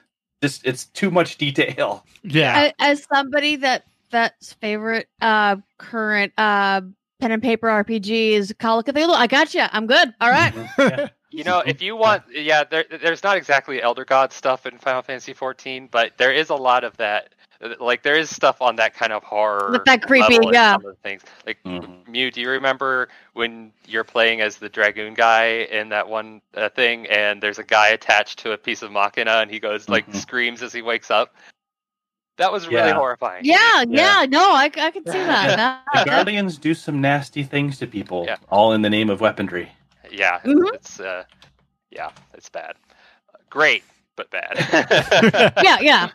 Speaker 1: just it's too much detail.
Speaker 3: Yeah.
Speaker 2: A- as somebody that that's favorite uh current uh pen and paper RPG is Call of Cthulhu. I got you. I'm good. All right.
Speaker 1: Yeah.
Speaker 5: You know, if you want, yeah, there, there's not exactly Elder God stuff in Final Fantasy 14, but there is a lot of that. Like there is stuff on that kind of horror,
Speaker 2: With that creepy,
Speaker 5: level
Speaker 2: yeah.
Speaker 5: Some of the things, like
Speaker 1: Mhm.
Speaker 5: Mew. Do you remember when you're playing as the dragoon guy in that one uh, thing, and there's a guy attached to a piece of machina, and he goes like
Speaker 1: Mhm.
Speaker 5: screams as he wakes up? That was really
Speaker 1: Yeah.
Speaker 5: horrifying.
Speaker 2: Yeah, yeah,
Speaker 1: Yeah.
Speaker 2: no, I, I can see that.
Speaker 1: The Guardians do some nasty things to people,
Speaker 5: Yeah.
Speaker 1: all in the name of weaponry.
Speaker 5: Yeah,
Speaker 2: Mhm.
Speaker 5: it's uh, yeah, it's bad. Great, but bad.
Speaker 2: yeah, yeah.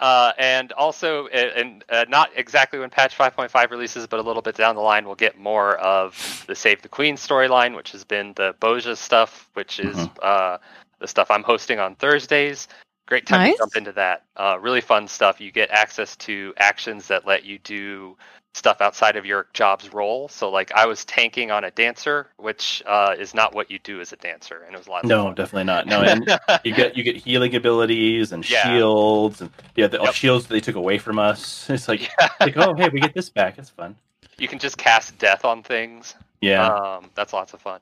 Speaker 5: Uh, and also, uh, and uh, not exactly when patch 5.5 releases, but a little bit down the line, we'll get more of the Save the Queen storyline, which has been the Bozja stuff, which is
Speaker 1: Mhm.
Speaker 5: uh, the stuff I'm hosting on Thursdays. Great time
Speaker 2: Nice.
Speaker 5: to jump into that. Uh, really fun stuff. You get access to actions that let you do stuff outside of your job's role. So, like, I was tanking on a dancer, which uh, is not what you do as a dancer, and it was a lot.
Speaker 1: No, definitely not. No, and you get you get healing abilities and
Speaker 5: Yeah.
Speaker 1: shields, and yeah, the
Speaker 5: Yep.
Speaker 1: shields they took away from us. It's like,
Speaker 5: Yeah.
Speaker 1: like, oh, hey, we get this back. It's fun.
Speaker 5: you can just cast death on things.
Speaker 1: Yeah,
Speaker 5: Um, that's lots of fun.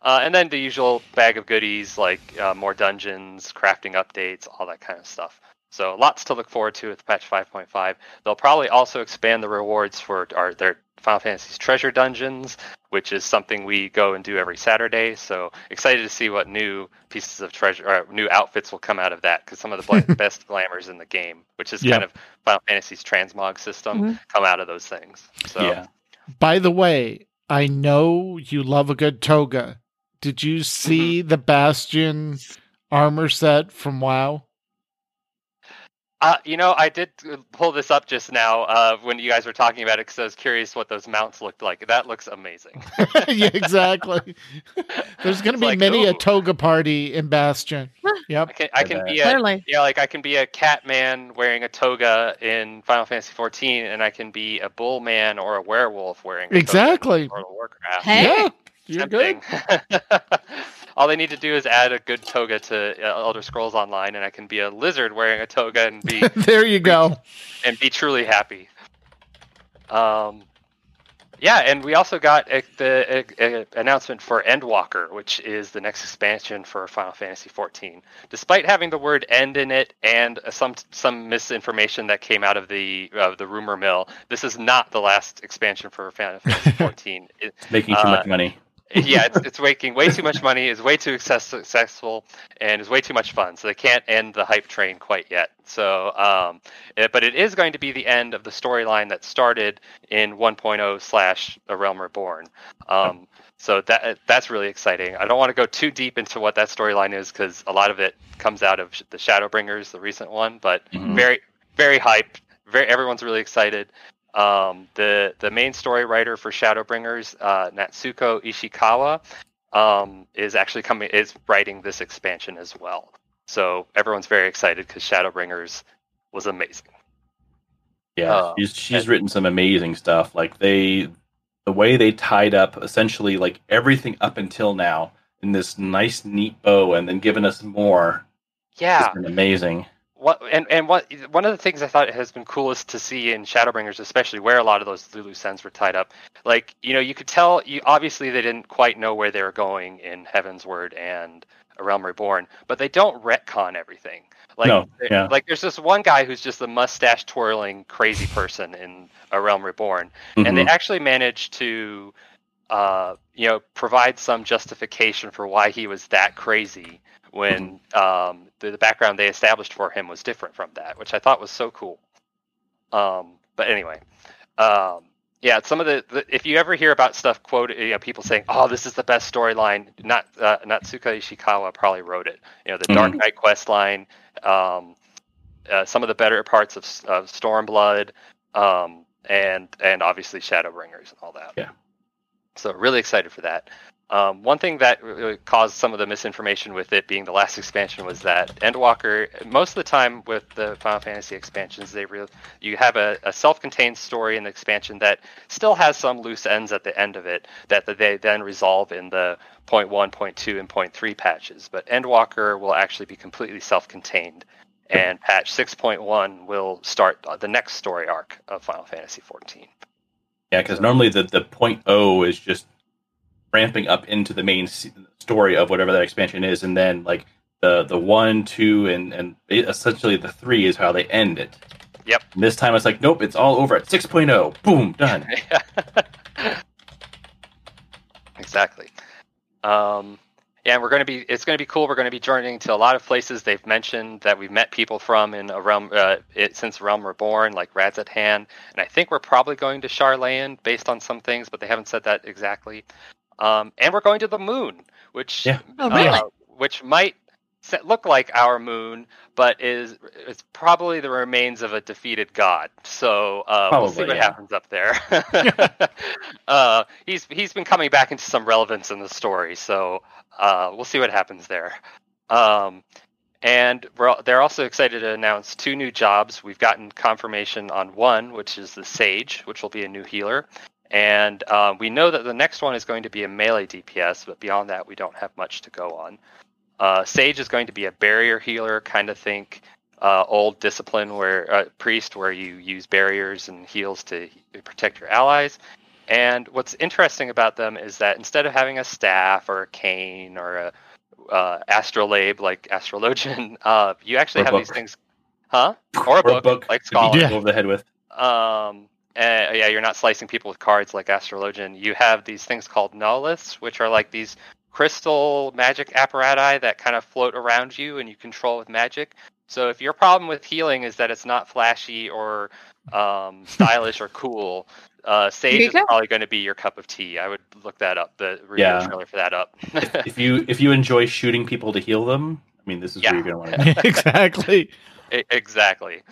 Speaker 5: Uh, and then the usual bag of goodies like uh, more dungeons, crafting updates, all that kind of stuff. So lots to look forward to with patch 5.5. They'll probably also expand the rewards for our, their Final Fantasy's treasure dungeons, which is something we go and do every Saturday. So excited to see what new pieces of treasure, or new outfits will come out of that because some of the best glamours in the game, which is
Speaker 3: Yeah.
Speaker 5: kind of Final Fantasy's transmog system,
Speaker 2: Mhm.
Speaker 5: come out of those things. So
Speaker 1: yeah.
Speaker 3: By the way, I know you love a good toga. Did you see the Bastion armor set from WoW?
Speaker 5: Uh, you know, I did uh, pull this up just now uh, when you guys were talking about it because I was curious what those mounts looked like. That looks amazing.
Speaker 3: yeah, exactly. There's going to be
Speaker 5: like,
Speaker 3: many a toga party in Bastion. Yep.
Speaker 5: I can, I
Speaker 1: I
Speaker 5: can be a
Speaker 2: Clearly.
Speaker 5: yeah, like I can be a cat man wearing a toga in Final Fantasy 14, and I can be a bull man or a werewolf wearing a toga in
Speaker 3: Exactly.
Speaker 5: World of Warcraft.
Speaker 2: Hey.
Speaker 3: Yeah, you're good.
Speaker 5: Tempting. All they need to do is add a good toga to uh, Elder Scrolls Online, and I can be a lizard wearing a toga and be
Speaker 3: there you go.
Speaker 5: and be truly happy. Um, yeah, and we also got a, the a, a announcement for Endwalker, which is the next expansion for Final Fantasy XIV. Despite having the word "end" in it and uh, some some misinformation that came out of the of the rumor mill, this is not the last expansion for Final Fantasy XIV. It-
Speaker 1: Making too
Speaker 5: Uh,
Speaker 1: much money.
Speaker 5: Yeah, it's, it's making way too much money, is way too success, successful, and is way too much fun. So they can't end the hype train quite yet. So, um, it- but it is going to be the end of the storyline that started in 1.0 slash A Realm Reborn. Um, so that that's really exciting. I don't want to go too deep into what that storyline is because a lot of it comes out of the Shadowbringers, the recent one. But
Speaker 1: Mhm.
Speaker 5: very very hyped. Very everyone's really excited. Um, the the main story writer for Shadowbringers, uh, Natsuko Ishikawa, um, is actually coming is writing this expansion as well. So everyone's very excited because Shadowbringers was amazing.
Speaker 1: Yeah,
Speaker 5: Uh,
Speaker 1: she's she's
Speaker 5: and-
Speaker 1: written some amazing stuff. Like they, the way they tied up essentially like everything up until now in this nice, neat bow, and then given us more.
Speaker 5: Yeah,
Speaker 1: been amazing.
Speaker 5: What and and what one of the things I thought has been coolest to see in Shadowbringers, especially where a lot of those loose ends were tied up. Like you know, you could tell. You obviously they didn't quite know where they were going in Heavensward and A Realm Reborn, but they don't retcon everything. Like,
Speaker 1: No, yeah.
Speaker 5: like there's this one guy who's just a mustache twirling crazy person in A Realm Reborn, and they
Speaker 1: Mhm.
Speaker 5: actually managed to uh, you know provide some justification for why he was that crazy when um, the, the background they established for him was different from that which i thought was so cool um, but anyway um, yeah some of the, the if you ever hear about stuff quoted you know people saying oh this is the best storyline not uh, natsuka ishikawa probably wrote it you know the dark
Speaker 1: Mhm.
Speaker 5: knight quest line um, uh, some of the better parts of, of Stormblood, um, and and obviously Shadowbringers and all that.
Speaker 1: Yeah.
Speaker 5: So really excited for that. Um, one thing that really caused some of the misinformation with it being the last expansion was that Endwalker, most of the time with the Final Fantasy expansions, they re- you have a, a self-contained story in the expansion that still has some loose ends at the end of it that, they then resolve in the point one, point two, and point three patches. But Endwalker will actually be completely self-contained, and patch six point one will start the next story arc of Final Fantasy fourteen.
Speaker 1: Yeah, because normally the the point O is just ramping up into the main story of whatever that expansion is, and then like the the one, two, and and essentially the three is how they end it.
Speaker 5: Yep.
Speaker 1: And this time it's like, nope, it's all over at 6.0. Boom, done.
Speaker 5: exactly. Um, and we're going to be. It's going to be cool. We're going to be journeying to a lot of places they've mentioned that we've met people from in a realm uh, it, since Realm Reborn, like Radz-at-Han, and I think we're probably going to Sharlayan based on some things, but they haven't said that exactly. Um, and we're going to the moon, which
Speaker 1: Yeah.
Speaker 2: Oh, really?
Speaker 5: uh, which might se- look like our moon, but is it's probably the remains of a defeated god. So uh, we'll see what
Speaker 1: yeah.
Speaker 5: happens up there. uh, he's he's been coming back into some relevance in the story, so uh, we'll see what happens there. Um, and we're, they're also excited to announce two new jobs. We've gotten confirmation on one, which is the Sage, which will be a new healer. And uh, we know that the next one is going to be a melee DPS, but beyond that, we don't have much to go on. Uh, Sage is going to be a barrier healer, kind of think uh, old discipline where uh, priest, where you use barriers and heals to protect your allies. And what's interesting about them is that instead of having a staff or a cane or a uh, astrolabe like astrologian, uh, you actually
Speaker 1: Or
Speaker 5: have these things, huh? Or a book, like
Speaker 1: to beat
Speaker 5: scholar.
Speaker 1: people over the head with.
Speaker 5: Um, uh, yeah, you're not slicing people with cards like astrologian. You have these things called nouliths, which are like these crystal magic apparati that kind of float around you and you control with magic. So if your problem with healing is that it's not flashy or um, stylish or cool, uh, Sage
Speaker 2: you
Speaker 5: is probably going to be your cup of tea. I would look that up, the
Speaker 1: Yeah.
Speaker 5: trailer for that up.
Speaker 1: If you if you enjoy shooting people to heal them, I mean, this is
Speaker 5: Yeah.
Speaker 1: where you're going to want to.
Speaker 3: exactly.
Speaker 5: Exactly.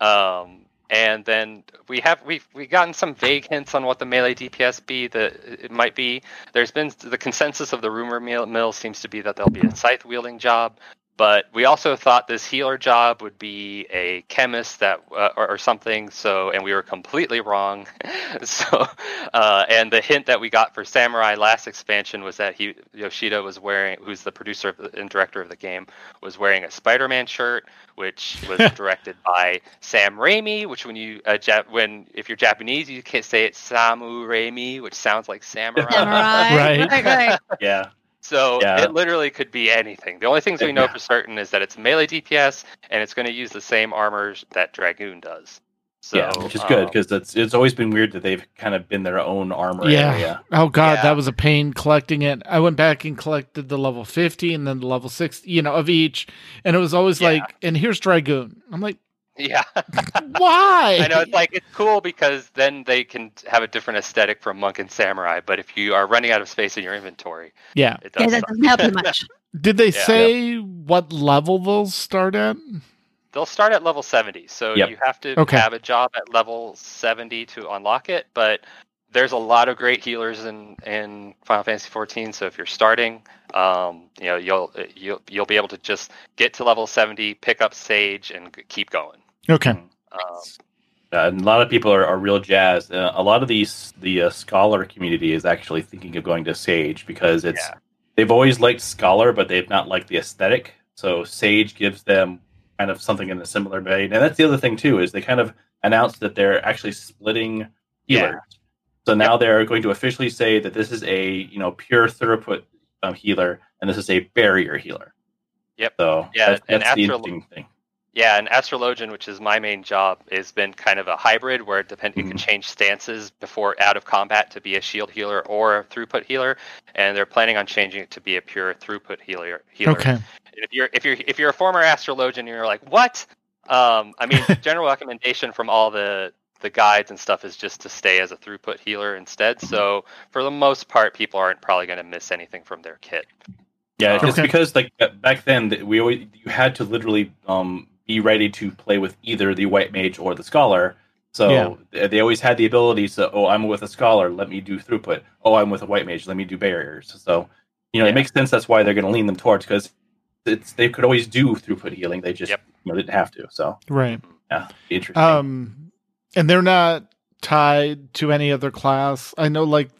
Speaker 5: Um, and then we have we've we gotten some vague hints on what the melee DPS be that it might be. There's been the consensus of the rumor mill, mill seems to be that there'll be a scythe wielding job, but we also thought this healer job would be a chemist that uh, or, or something. So and we were completely wrong. so uh, and the hint that we got for Samurai last expansion was that he Yoshida was wearing, who's the producer of the, and director of the game, was wearing a Spider-Man shirt, which was directed by Sam Raimi. Which when you uh, Jap- when if you're Japanese, you can't say it's Samu Raimi, which sounds like samurai.
Speaker 2: Samurai.
Speaker 3: Right.
Speaker 2: right, right.
Speaker 1: Yeah,
Speaker 5: So
Speaker 1: Yeah.
Speaker 5: it literally could be anything. The only things we know
Speaker 1: Yeah.
Speaker 5: for certain is that it's melee DPS and it's going to use the same armor that Dragoon does. So,
Speaker 1: yeah, which is good
Speaker 5: um,
Speaker 1: because it's it's always been weird that they've kind of been their own armor
Speaker 3: Yeah.
Speaker 1: area.
Speaker 3: Oh god,
Speaker 5: Yeah.
Speaker 3: that was a pain collecting it. I went back and collected the level 50 and then the level 60, you know, of each. And it was always
Speaker 5: Yeah.
Speaker 3: like, and here's Dragoon. I'm like,
Speaker 5: yeah.
Speaker 3: why?
Speaker 5: I know it's like it's cool because then they can have a different aesthetic from monk and samurai. But if you are running out of space in your inventory,
Speaker 3: yeah.
Speaker 5: it
Speaker 2: Yeah,
Speaker 5: does.
Speaker 2: that
Speaker 5: suck.
Speaker 2: doesn't help you much.
Speaker 3: Did they
Speaker 5: Yeah.
Speaker 3: say what level they'll start at?
Speaker 5: They'll start at level seventy, so
Speaker 1: Yep.
Speaker 5: you have to
Speaker 3: Okay.
Speaker 5: have a job at level seventy to unlock it. But there's a lot of great healers in in Final Fantasy fourteen. So if you're starting, um, you know you'll you'll you'll be able to just get to level seventy, pick up Sage, and keep going.
Speaker 3: Okay.
Speaker 5: Um,
Speaker 1: Uh, and a lot of people are, are real jazzed. Uh, a lot of these the uh, scholar community is actually thinking of going to Sage because it's
Speaker 5: Yeah.
Speaker 1: they've always liked scholar, but they've not liked the aesthetic. So Sage gives them kind of something in a similar vein. And that's the other thing too is they kind of announced that they're actually splitting healers.
Speaker 5: Yeah.
Speaker 1: So now they're going to officially say that this is a you know pure throughput um, healer and this is a barrier healer.
Speaker 5: Yep.
Speaker 1: So
Speaker 5: Yeah,
Speaker 1: that's,
Speaker 5: and
Speaker 1: that's the interesting thing.
Speaker 5: Yeah, and Astrologian, which is my main job, has been kind of a hybrid where it depend you can
Speaker 1: Mhm.
Speaker 5: change stances before out of combat to be a shield healer or a throughput healer, and they're planning on changing it to be a pure throughput healer. healer.
Speaker 3: Okay.
Speaker 5: And if you're if you're if you're a former Astrologian and you're like, what? Um, I mean, general recommendation from all the the guides and stuff is just to stay as a throughput healer instead. So for the most part, people aren't probably going to miss anything from their kit.
Speaker 1: Yeah,
Speaker 5: Um,
Speaker 1: it's
Speaker 3: Okay.
Speaker 1: because like back then we always you had to literally um, be ready to play with either the white mage or the scholar. So
Speaker 3: Yeah.
Speaker 1: they always had the ability to oh I'm with a scholar, let me do throughput. Oh I'm with a white mage, let me do barriers. So you know
Speaker 5: Yeah.
Speaker 1: it makes sense. That's why they're going to lean them towards because it's they could always do throughput healing. They just
Speaker 5: Yep.
Speaker 1: you know, didn't have to. So
Speaker 3: Right.
Speaker 1: yeah, interesting.
Speaker 3: Um, and they're not tied to any other class. I know, like,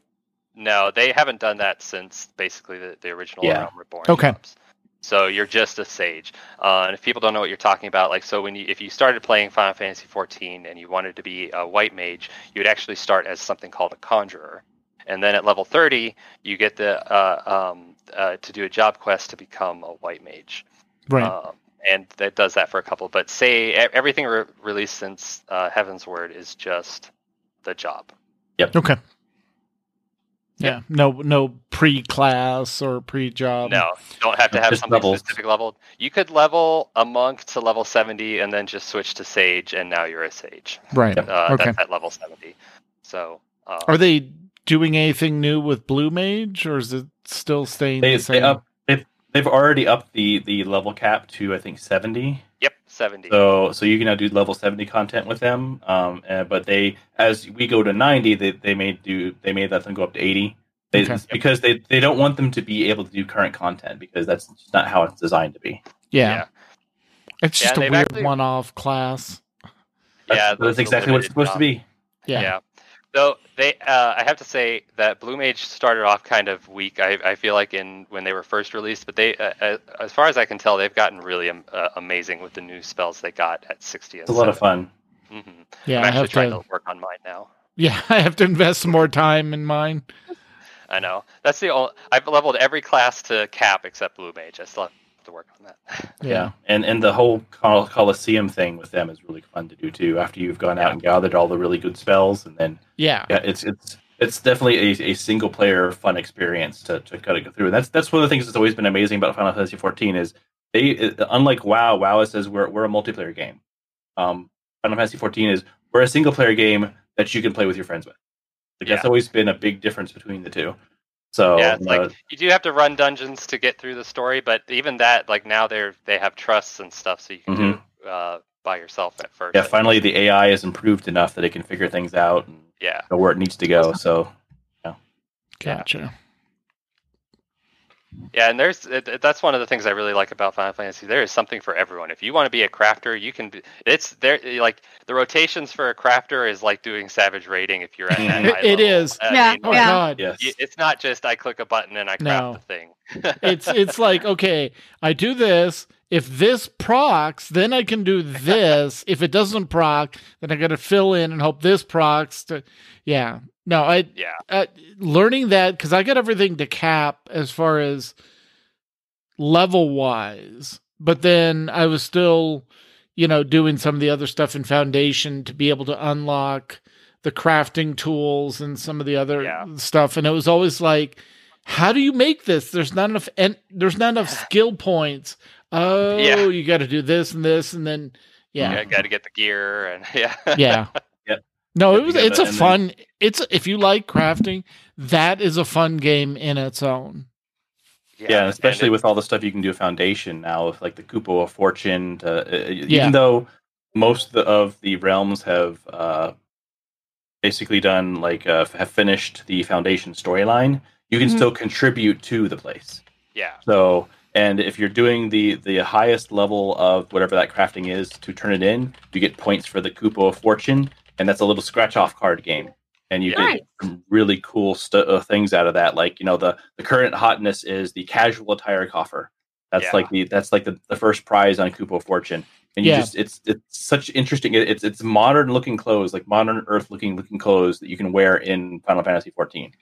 Speaker 5: No, they haven't done that since basically the, the original
Speaker 1: Yeah.
Speaker 5: Realm Reborn.
Speaker 3: Okay.
Speaker 5: jobs. So you're just a sage, uh, and if people don't know what you're talking about, like so when you if you started playing Final Fantasy 14 and you wanted to be a white mage, you would actually start as something called a conjurer, and then at level 30 you get the uh, um, uh, to do a job quest to become a white mage.
Speaker 3: right.
Speaker 5: Um, and that does that for a couple. But say e- everything re- released since uh, Heavensward is just the job. Yep.
Speaker 3: Okay. Yeah. No, no pre-class or pre-job.
Speaker 5: No, don't have to have
Speaker 1: Just
Speaker 5: something
Speaker 1: levels.
Speaker 5: specific leveled. You could level a monk to level 70 and then just switch to sage, and now you're a sage.
Speaker 3: Right.
Speaker 5: Uh,
Speaker 3: Okay.
Speaker 5: That's at level 70. So, uh,
Speaker 3: Are they doing anything new with Blue Mage, or is it still staying
Speaker 1: they
Speaker 3: the
Speaker 1: they
Speaker 3: same?
Speaker 1: up they've they've already upped the the level cap to I think seventy.
Speaker 5: yep, 70.
Speaker 1: So so you can now do level seventy content with them. Um, uh, but they as we go to ninety, they they may do they made that thing go up to eighty. They,
Speaker 3: Okay.
Speaker 1: Because they they don't want them to be able to do current content because that's just not how it's designed to be.
Speaker 3: yeah.
Speaker 5: yeah.
Speaker 3: It's just
Speaker 5: and
Speaker 3: a weird
Speaker 5: actually-
Speaker 3: one-off class.
Speaker 1: That's,
Speaker 5: Yeah,
Speaker 1: that's
Speaker 5: those are
Speaker 1: exactly what it's
Speaker 5: limited
Speaker 1: supposed to be.
Speaker 3: Yeah.
Speaker 5: Yeah. Though they, uh, I have to say that Blue Mage started off kind of weak. I, I feel like in when they were first released, but they, uh, uh, as far as I can tell, they've gotten really um, uh, amazing with the new spells they got at 60 and
Speaker 1: It's a lot of fun.
Speaker 5: hmm
Speaker 3: Yeah,
Speaker 5: I'm
Speaker 3: I
Speaker 5: actually
Speaker 3: have
Speaker 5: trying
Speaker 3: to.
Speaker 5: to work on mine now.
Speaker 3: Yeah, I have to invest some more time in mine.
Speaker 5: I know. That's the only. I've leveled every class to cap except blue mage. I still have to work on that.
Speaker 1: Yeah, and and the whole Col- Coliseum thing with them is really fun to do too. After you've gone out and gathered all the really good spells, and then
Speaker 3: Yeah.
Speaker 1: yeah, it's it's it's definitely a, a single player fun experience to to kind of go through. And that's that's one of the things that's always been amazing about Final Fantasy 14 is they unlike WoW, WoW says we're we're a multiplayer game. Um, Final Fantasy 14 is we're a single player game that you can play with your friends with. Like that's always been a big difference between the two. So
Speaker 5: yeah, it's
Speaker 1: uh,
Speaker 5: like you do have to run dungeons to get through the story, but even that, like now they're they have trusts and stuff, so you can do uh, by yourself at first.
Speaker 1: Mm-hmm. yeah, finally the AI is improved enough that it can figure things out and
Speaker 5: Yeah,
Speaker 1: know where it needs to go. So yeah,
Speaker 3: Gotcha.
Speaker 5: Yeah, and there's it, it- that's one of the things I really like about Final Fantasy. There is something for everyone. If you want to be a crafter, you can. Be, it's there. Like the rotations for a crafter is like doing Savage raiding. If you're at that high
Speaker 3: It
Speaker 5: level.
Speaker 3: is.
Speaker 5: I
Speaker 2: Yeah,
Speaker 5: mean,
Speaker 3: Oh
Speaker 5: like,
Speaker 2: yeah.
Speaker 3: God.
Speaker 1: yes,
Speaker 5: It's not just I click a button and I craft
Speaker 3: No.
Speaker 5: the thing.
Speaker 3: It's it's like okay, I do this. If this procs, then I can do this. if it doesn't proc, then I got to fill in and hope this procs. To, yeah. No, I
Speaker 5: yeah,
Speaker 3: uh, learning that because I got everything to cap as far as level wise, but then I was still, you know, doing some of the other stuff in Foundation to be able to unlock the crafting tools and some of the other
Speaker 5: Yeah.
Speaker 3: stuff, and it was always like, how do you make this? There's not enough, and there's not enough skill points. Oh,
Speaker 5: Yeah.
Speaker 3: you got to do this and this, and then yeah,
Speaker 5: got to get the gear and yeah,
Speaker 3: yeah.
Speaker 1: Yep.
Speaker 3: No, it was. It's a
Speaker 1: that, and
Speaker 3: fun. It's if you like crafting, that is a fun game in its own.
Speaker 1: yeah,
Speaker 5: and
Speaker 1: especially
Speaker 5: it-
Speaker 1: with all the stuff you can do Foundation now, with like the Kupo of Fortune. To, uh,
Speaker 3: Yeah.
Speaker 1: Even though most of the, of the realms have uh, basically done like uh, have finished the Foundation storyline, you can
Speaker 2: Mhm.
Speaker 1: still contribute to the place.
Speaker 5: yeah,
Speaker 1: So, and if you're doing the the highest level of whatever that crafting is to turn it in, you get points for the Kupo of Fortune, and that's a little scratch off card game. And you
Speaker 2: Nice.
Speaker 1: get some really cool stu- uh, things out of that. Like you know, the the current hotness is the casual attire coffer. That's
Speaker 5: Yeah.
Speaker 1: like the that's like the, the first prize on Kupo of Fortune. And you
Speaker 3: Yeah.
Speaker 1: just it's it's such interesting. it- It's it's modern looking clothes, like modern Earth looking looking clothes that you can wear in Final Fantasy 14.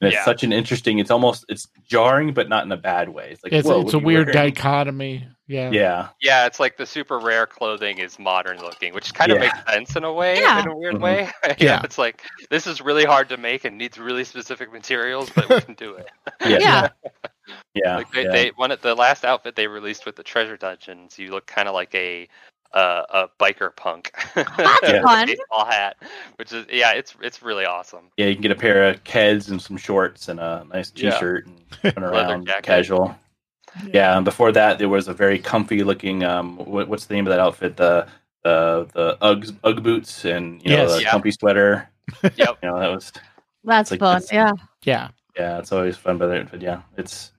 Speaker 1: And it's
Speaker 5: Yeah.
Speaker 1: such an interesting. It's almost it's jarring, but not in a bad way. It's like
Speaker 3: It's
Speaker 1: whoa,
Speaker 3: it's a weird
Speaker 1: wearing?
Speaker 3: dichotomy. Yeah.
Speaker 1: Yeah,
Speaker 5: yeah. It's like the super rare clothing is modern looking, which kind of
Speaker 1: Yeah.
Speaker 5: makes sense in a way,
Speaker 2: Yeah.
Speaker 5: in a weird
Speaker 1: Mhm.
Speaker 5: way.
Speaker 3: Yeah.
Speaker 5: it's like this is really hard to make and needs really specific materials, but we can do it.
Speaker 1: yeah,
Speaker 2: Yeah.
Speaker 1: yeah.
Speaker 5: like they,
Speaker 1: yeah.
Speaker 5: they one of the last outfit they released with the treasure dungeons, you look kind of like a uh, a biker punk.
Speaker 2: That's
Speaker 1: Yeah.
Speaker 2: fun.
Speaker 5: Baseball hat, which is yeah, it's it's really awesome.
Speaker 1: Yeah, you can get a pair of Keds and some shorts and a nice T-shirt and run around casual. Yeah, and before that, there was a very comfy looking. Um, what, what's the name of that outfit? The the the Uggs UGG boots and you know
Speaker 3: Yes.
Speaker 1: the
Speaker 5: Yeah.
Speaker 1: comfy sweater.
Speaker 5: Yep.
Speaker 1: You know that was
Speaker 2: That's
Speaker 1: like
Speaker 2: fun. Yeah.
Speaker 3: Yeah.
Speaker 1: yeah, it's always fun. But, it- but yeah, it's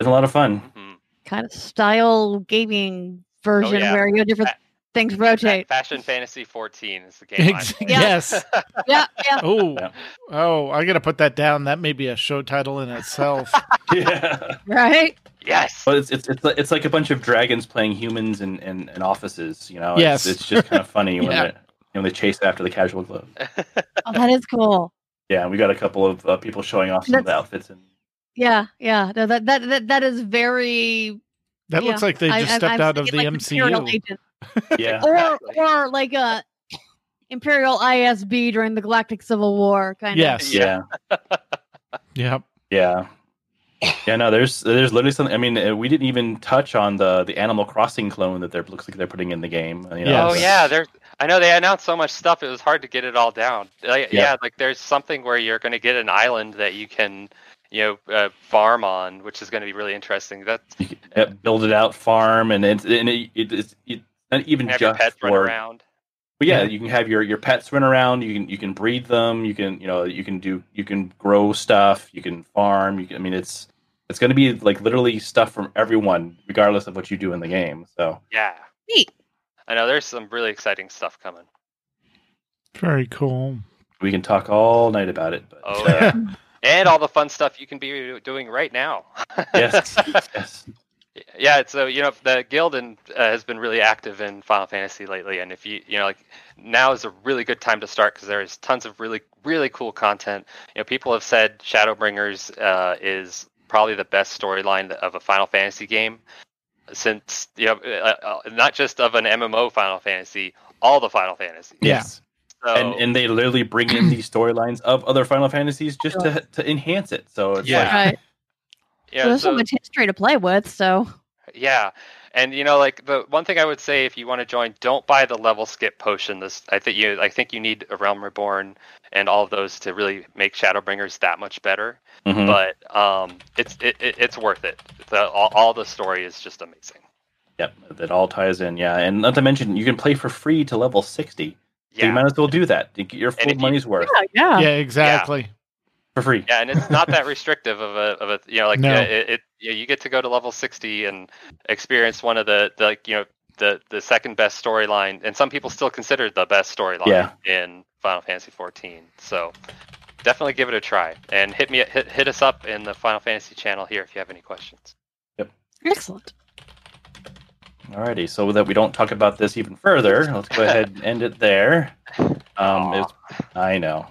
Speaker 1: it's a lot of fun.
Speaker 5: Mhm.
Speaker 2: Kind of style gaming version
Speaker 5: yeah.
Speaker 2: where you have different
Speaker 5: Fa-
Speaker 2: things rotate.
Speaker 5: Fashion Fantasy 14 is the game. I'm
Speaker 3: Ex-
Speaker 5: playing.
Speaker 3: yes.
Speaker 2: yeah. Yeah.
Speaker 3: Oh.
Speaker 1: Yeah.
Speaker 3: Oh, I got to put that down. That may be a show title in itself.
Speaker 1: yeah,
Speaker 2: Right.
Speaker 5: Yes.
Speaker 1: but it's it's it's like, it's like a bunch of dragons playing humans in in, in offices. You know,
Speaker 3: Yes.
Speaker 1: it's, it's just kind of funny when
Speaker 3: Yeah.
Speaker 1: they, when they chase after the casual clothes.
Speaker 2: Oh, that is cool.
Speaker 1: Yeah, we got a couple of uh, people showing off some of the outfits and
Speaker 2: Yeah. Yeah. No, that that that, that is very.
Speaker 3: That
Speaker 2: yeah.
Speaker 3: looks like they just
Speaker 2: I-
Speaker 3: stepped
Speaker 2: I'm
Speaker 3: out of the
Speaker 2: like
Speaker 3: MCU.
Speaker 1: Yeah.
Speaker 2: or or like a Imperial ISB during the Galactic Civil War kind of.
Speaker 3: Yes.
Speaker 1: yeah.
Speaker 3: Yep.
Speaker 1: Yeah. Yeah, no, there's there's literally something. I mean, uh, we didn't even touch on the the Animal Crossing clone that they're looks like they're putting in the game. You know,
Speaker 3: Yes.
Speaker 5: Oh
Speaker 1: it's-
Speaker 5: yeah, there's. I know they announced so much stuff. It was hard to get it all down. Like,
Speaker 1: Yeah.
Speaker 5: yeah. like there's something where you're going to get an island that you can, you know, uh, farm on, which is going to be really interesting. That's
Speaker 1: you uh, build it out, farm, and it's and it, it, it's it's not even just
Speaker 5: pets run
Speaker 1: for.
Speaker 5: around.
Speaker 1: But yeah,
Speaker 3: Yeah.
Speaker 1: you can have your your pets run around. You can you can breed them. You can you know you can do you can grow stuff. You can farm. You can. I mean, it's it's going to be like literally stuff from everyone, regardless of what you do in the game. So
Speaker 5: Yeah,
Speaker 2: Neat.
Speaker 5: I know there's some really exciting stuff coming.
Speaker 3: Very cool.
Speaker 1: we can talk all night about it. But,
Speaker 5: Oh
Speaker 1: uh,
Speaker 5: yeah, and all the fun stuff you can be doing right now.
Speaker 1: yes, yes.
Speaker 5: Yeah, so you know the guild and, uh, has been really active in Final Fantasy lately, and if you you know like now is a really good time to start because there is tons of really really cool content. You know, people have said Shadowbringers uh, is probably the best storyline of a Final Fantasy game since you know uh, uh, not just of an MMO Final Fantasy, all the Final Fantasy.
Speaker 3: Yeah.
Speaker 5: So,
Speaker 1: And and they literally bring in these storylines of other Final Fantasies just to to enhance it. So it's
Speaker 3: Yeah.
Speaker 1: like
Speaker 2: Right.
Speaker 5: you
Speaker 2: So there's so
Speaker 5: so-
Speaker 2: much history to play with. So
Speaker 5: Yeah, and you know, like the one thing I would say, if you want to join, don't buy the level skip potion. This, I think you, I think you need a Realm Reborn and all of those to really make Shadowbringers that much better.
Speaker 1: Mhm.
Speaker 5: But um, it's it, it, it's worth it. The, all, all the story is just amazing.
Speaker 1: Yep, that all ties in. Yeah, and not to mention you can play for free to level sixty. So you might as well do that get your
Speaker 5: And
Speaker 1: full
Speaker 5: if you-
Speaker 1: money's worth
Speaker 2: yeah,
Speaker 3: Yeah, exactly.
Speaker 1: For free.
Speaker 5: yeah, and it's not that restrictive of a of a you know like
Speaker 3: No.
Speaker 5: uh, it, it you, you get to go to level sixty and experience one of the, the like you know the the second best storyline, and some people still consider it the best storyline
Speaker 1: Yeah.
Speaker 5: in Final Fantasy fourteen. So definitely give it a try, and hit me hit, hit us up in the Final Fantasy channel here if you have any questions. Yep.
Speaker 2: Excellent.
Speaker 1: Alrighty, so that we don't talk about this even further, let's go ahead and end it there. Um, it's, I know,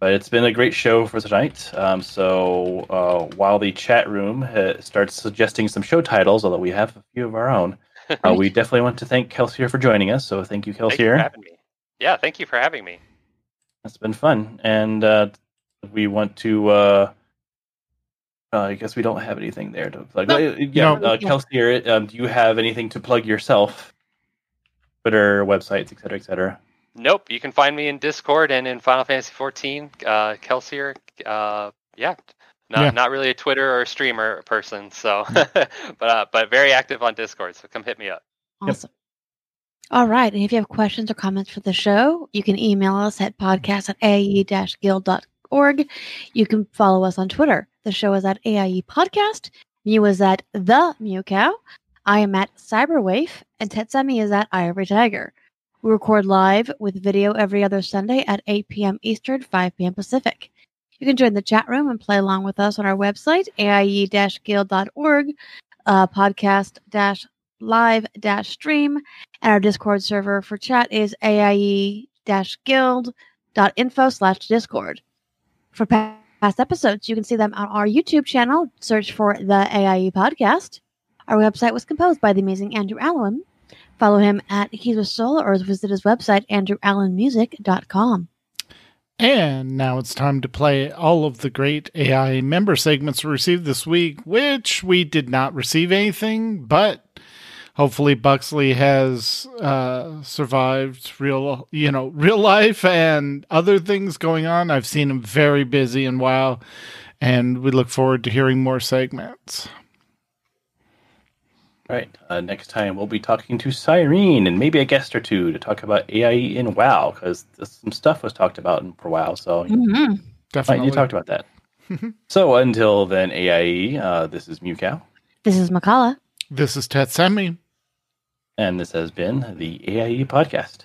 Speaker 1: but it's been a great show for tonight. Um, so uh, while the chat room uh, starts suggesting some show titles, although we have a few of our own, uh, we definitely want to thank Kelseer for joining us. So thank you, Kelsey.
Speaker 5: Thank you for having me. Yeah, thank you for having me.
Speaker 1: It's been fun, and uh, we want to. Uh, uh, I guess we don't have anything there to plug.
Speaker 2: No.
Speaker 1: Yeah,
Speaker 3: No.
Speaker 1: uh, Kelseer, um, do you have anything to plug yourself? Twitter, websites, et cetera, et etc.
Speaker 5: Nope, you can find me in Discord and in Final Fantasy 14. Uh, Kelseer, uh, yeah, not
Speaker 3: Yeah.
Speaker 5: not really a Twitter or a streamer person, so but uh, but very active on Discord. So come hit me up.
Speaker 1: Yep.
Speaker 2: Awesome. All right. And if you have questions or comments for the show, you can email us at podcast at aie-guild.org. You can follow us on Twitter. The show is at AIE Podcast. Mew is at The Mew Cow. I am at Cyberwaif. And Tetsemi is at Ivory Tiger. We record live with video every other Sunday at 8 p.m. Eastern, 5 p.m. Pacific. You can join the chat room and play along with us on our website, aie-guild.org, uh, podcast live stream and our discord server for chat is aie dash guild dot info slash discord for past episodes you can see them on our youtube channel search for the aie podcast our website was composed by the amazing andrew allen follow him at he's with soul or visit his website andrewallenmusic.com
Speaker 3: And now it's time to play all of the great AI member segments we received this week, which we did not receive anything, but hopefully Buxley has uh, survived real, you know, real life and other things going on. I've seen him very busy and WoW, and we look forward to hearing more segments.
Speaker 1: Right. Uh, next time we'll be talking to Cyrene and maybe a guest or two to talk about AIE in WoW because some stuff was talked about in for WoW. So
Speaker 2: mm-hmm.
Speaker 1: might
Speaker 3: Definitely.
Speaker 1: you talked about that. so until then, AIE. Uh, this is Mewkow,
Speaker 2: this is Mkallah
Speaker 3: This is Tetsemi.
Speaker 1: and this has been the AIE podcast.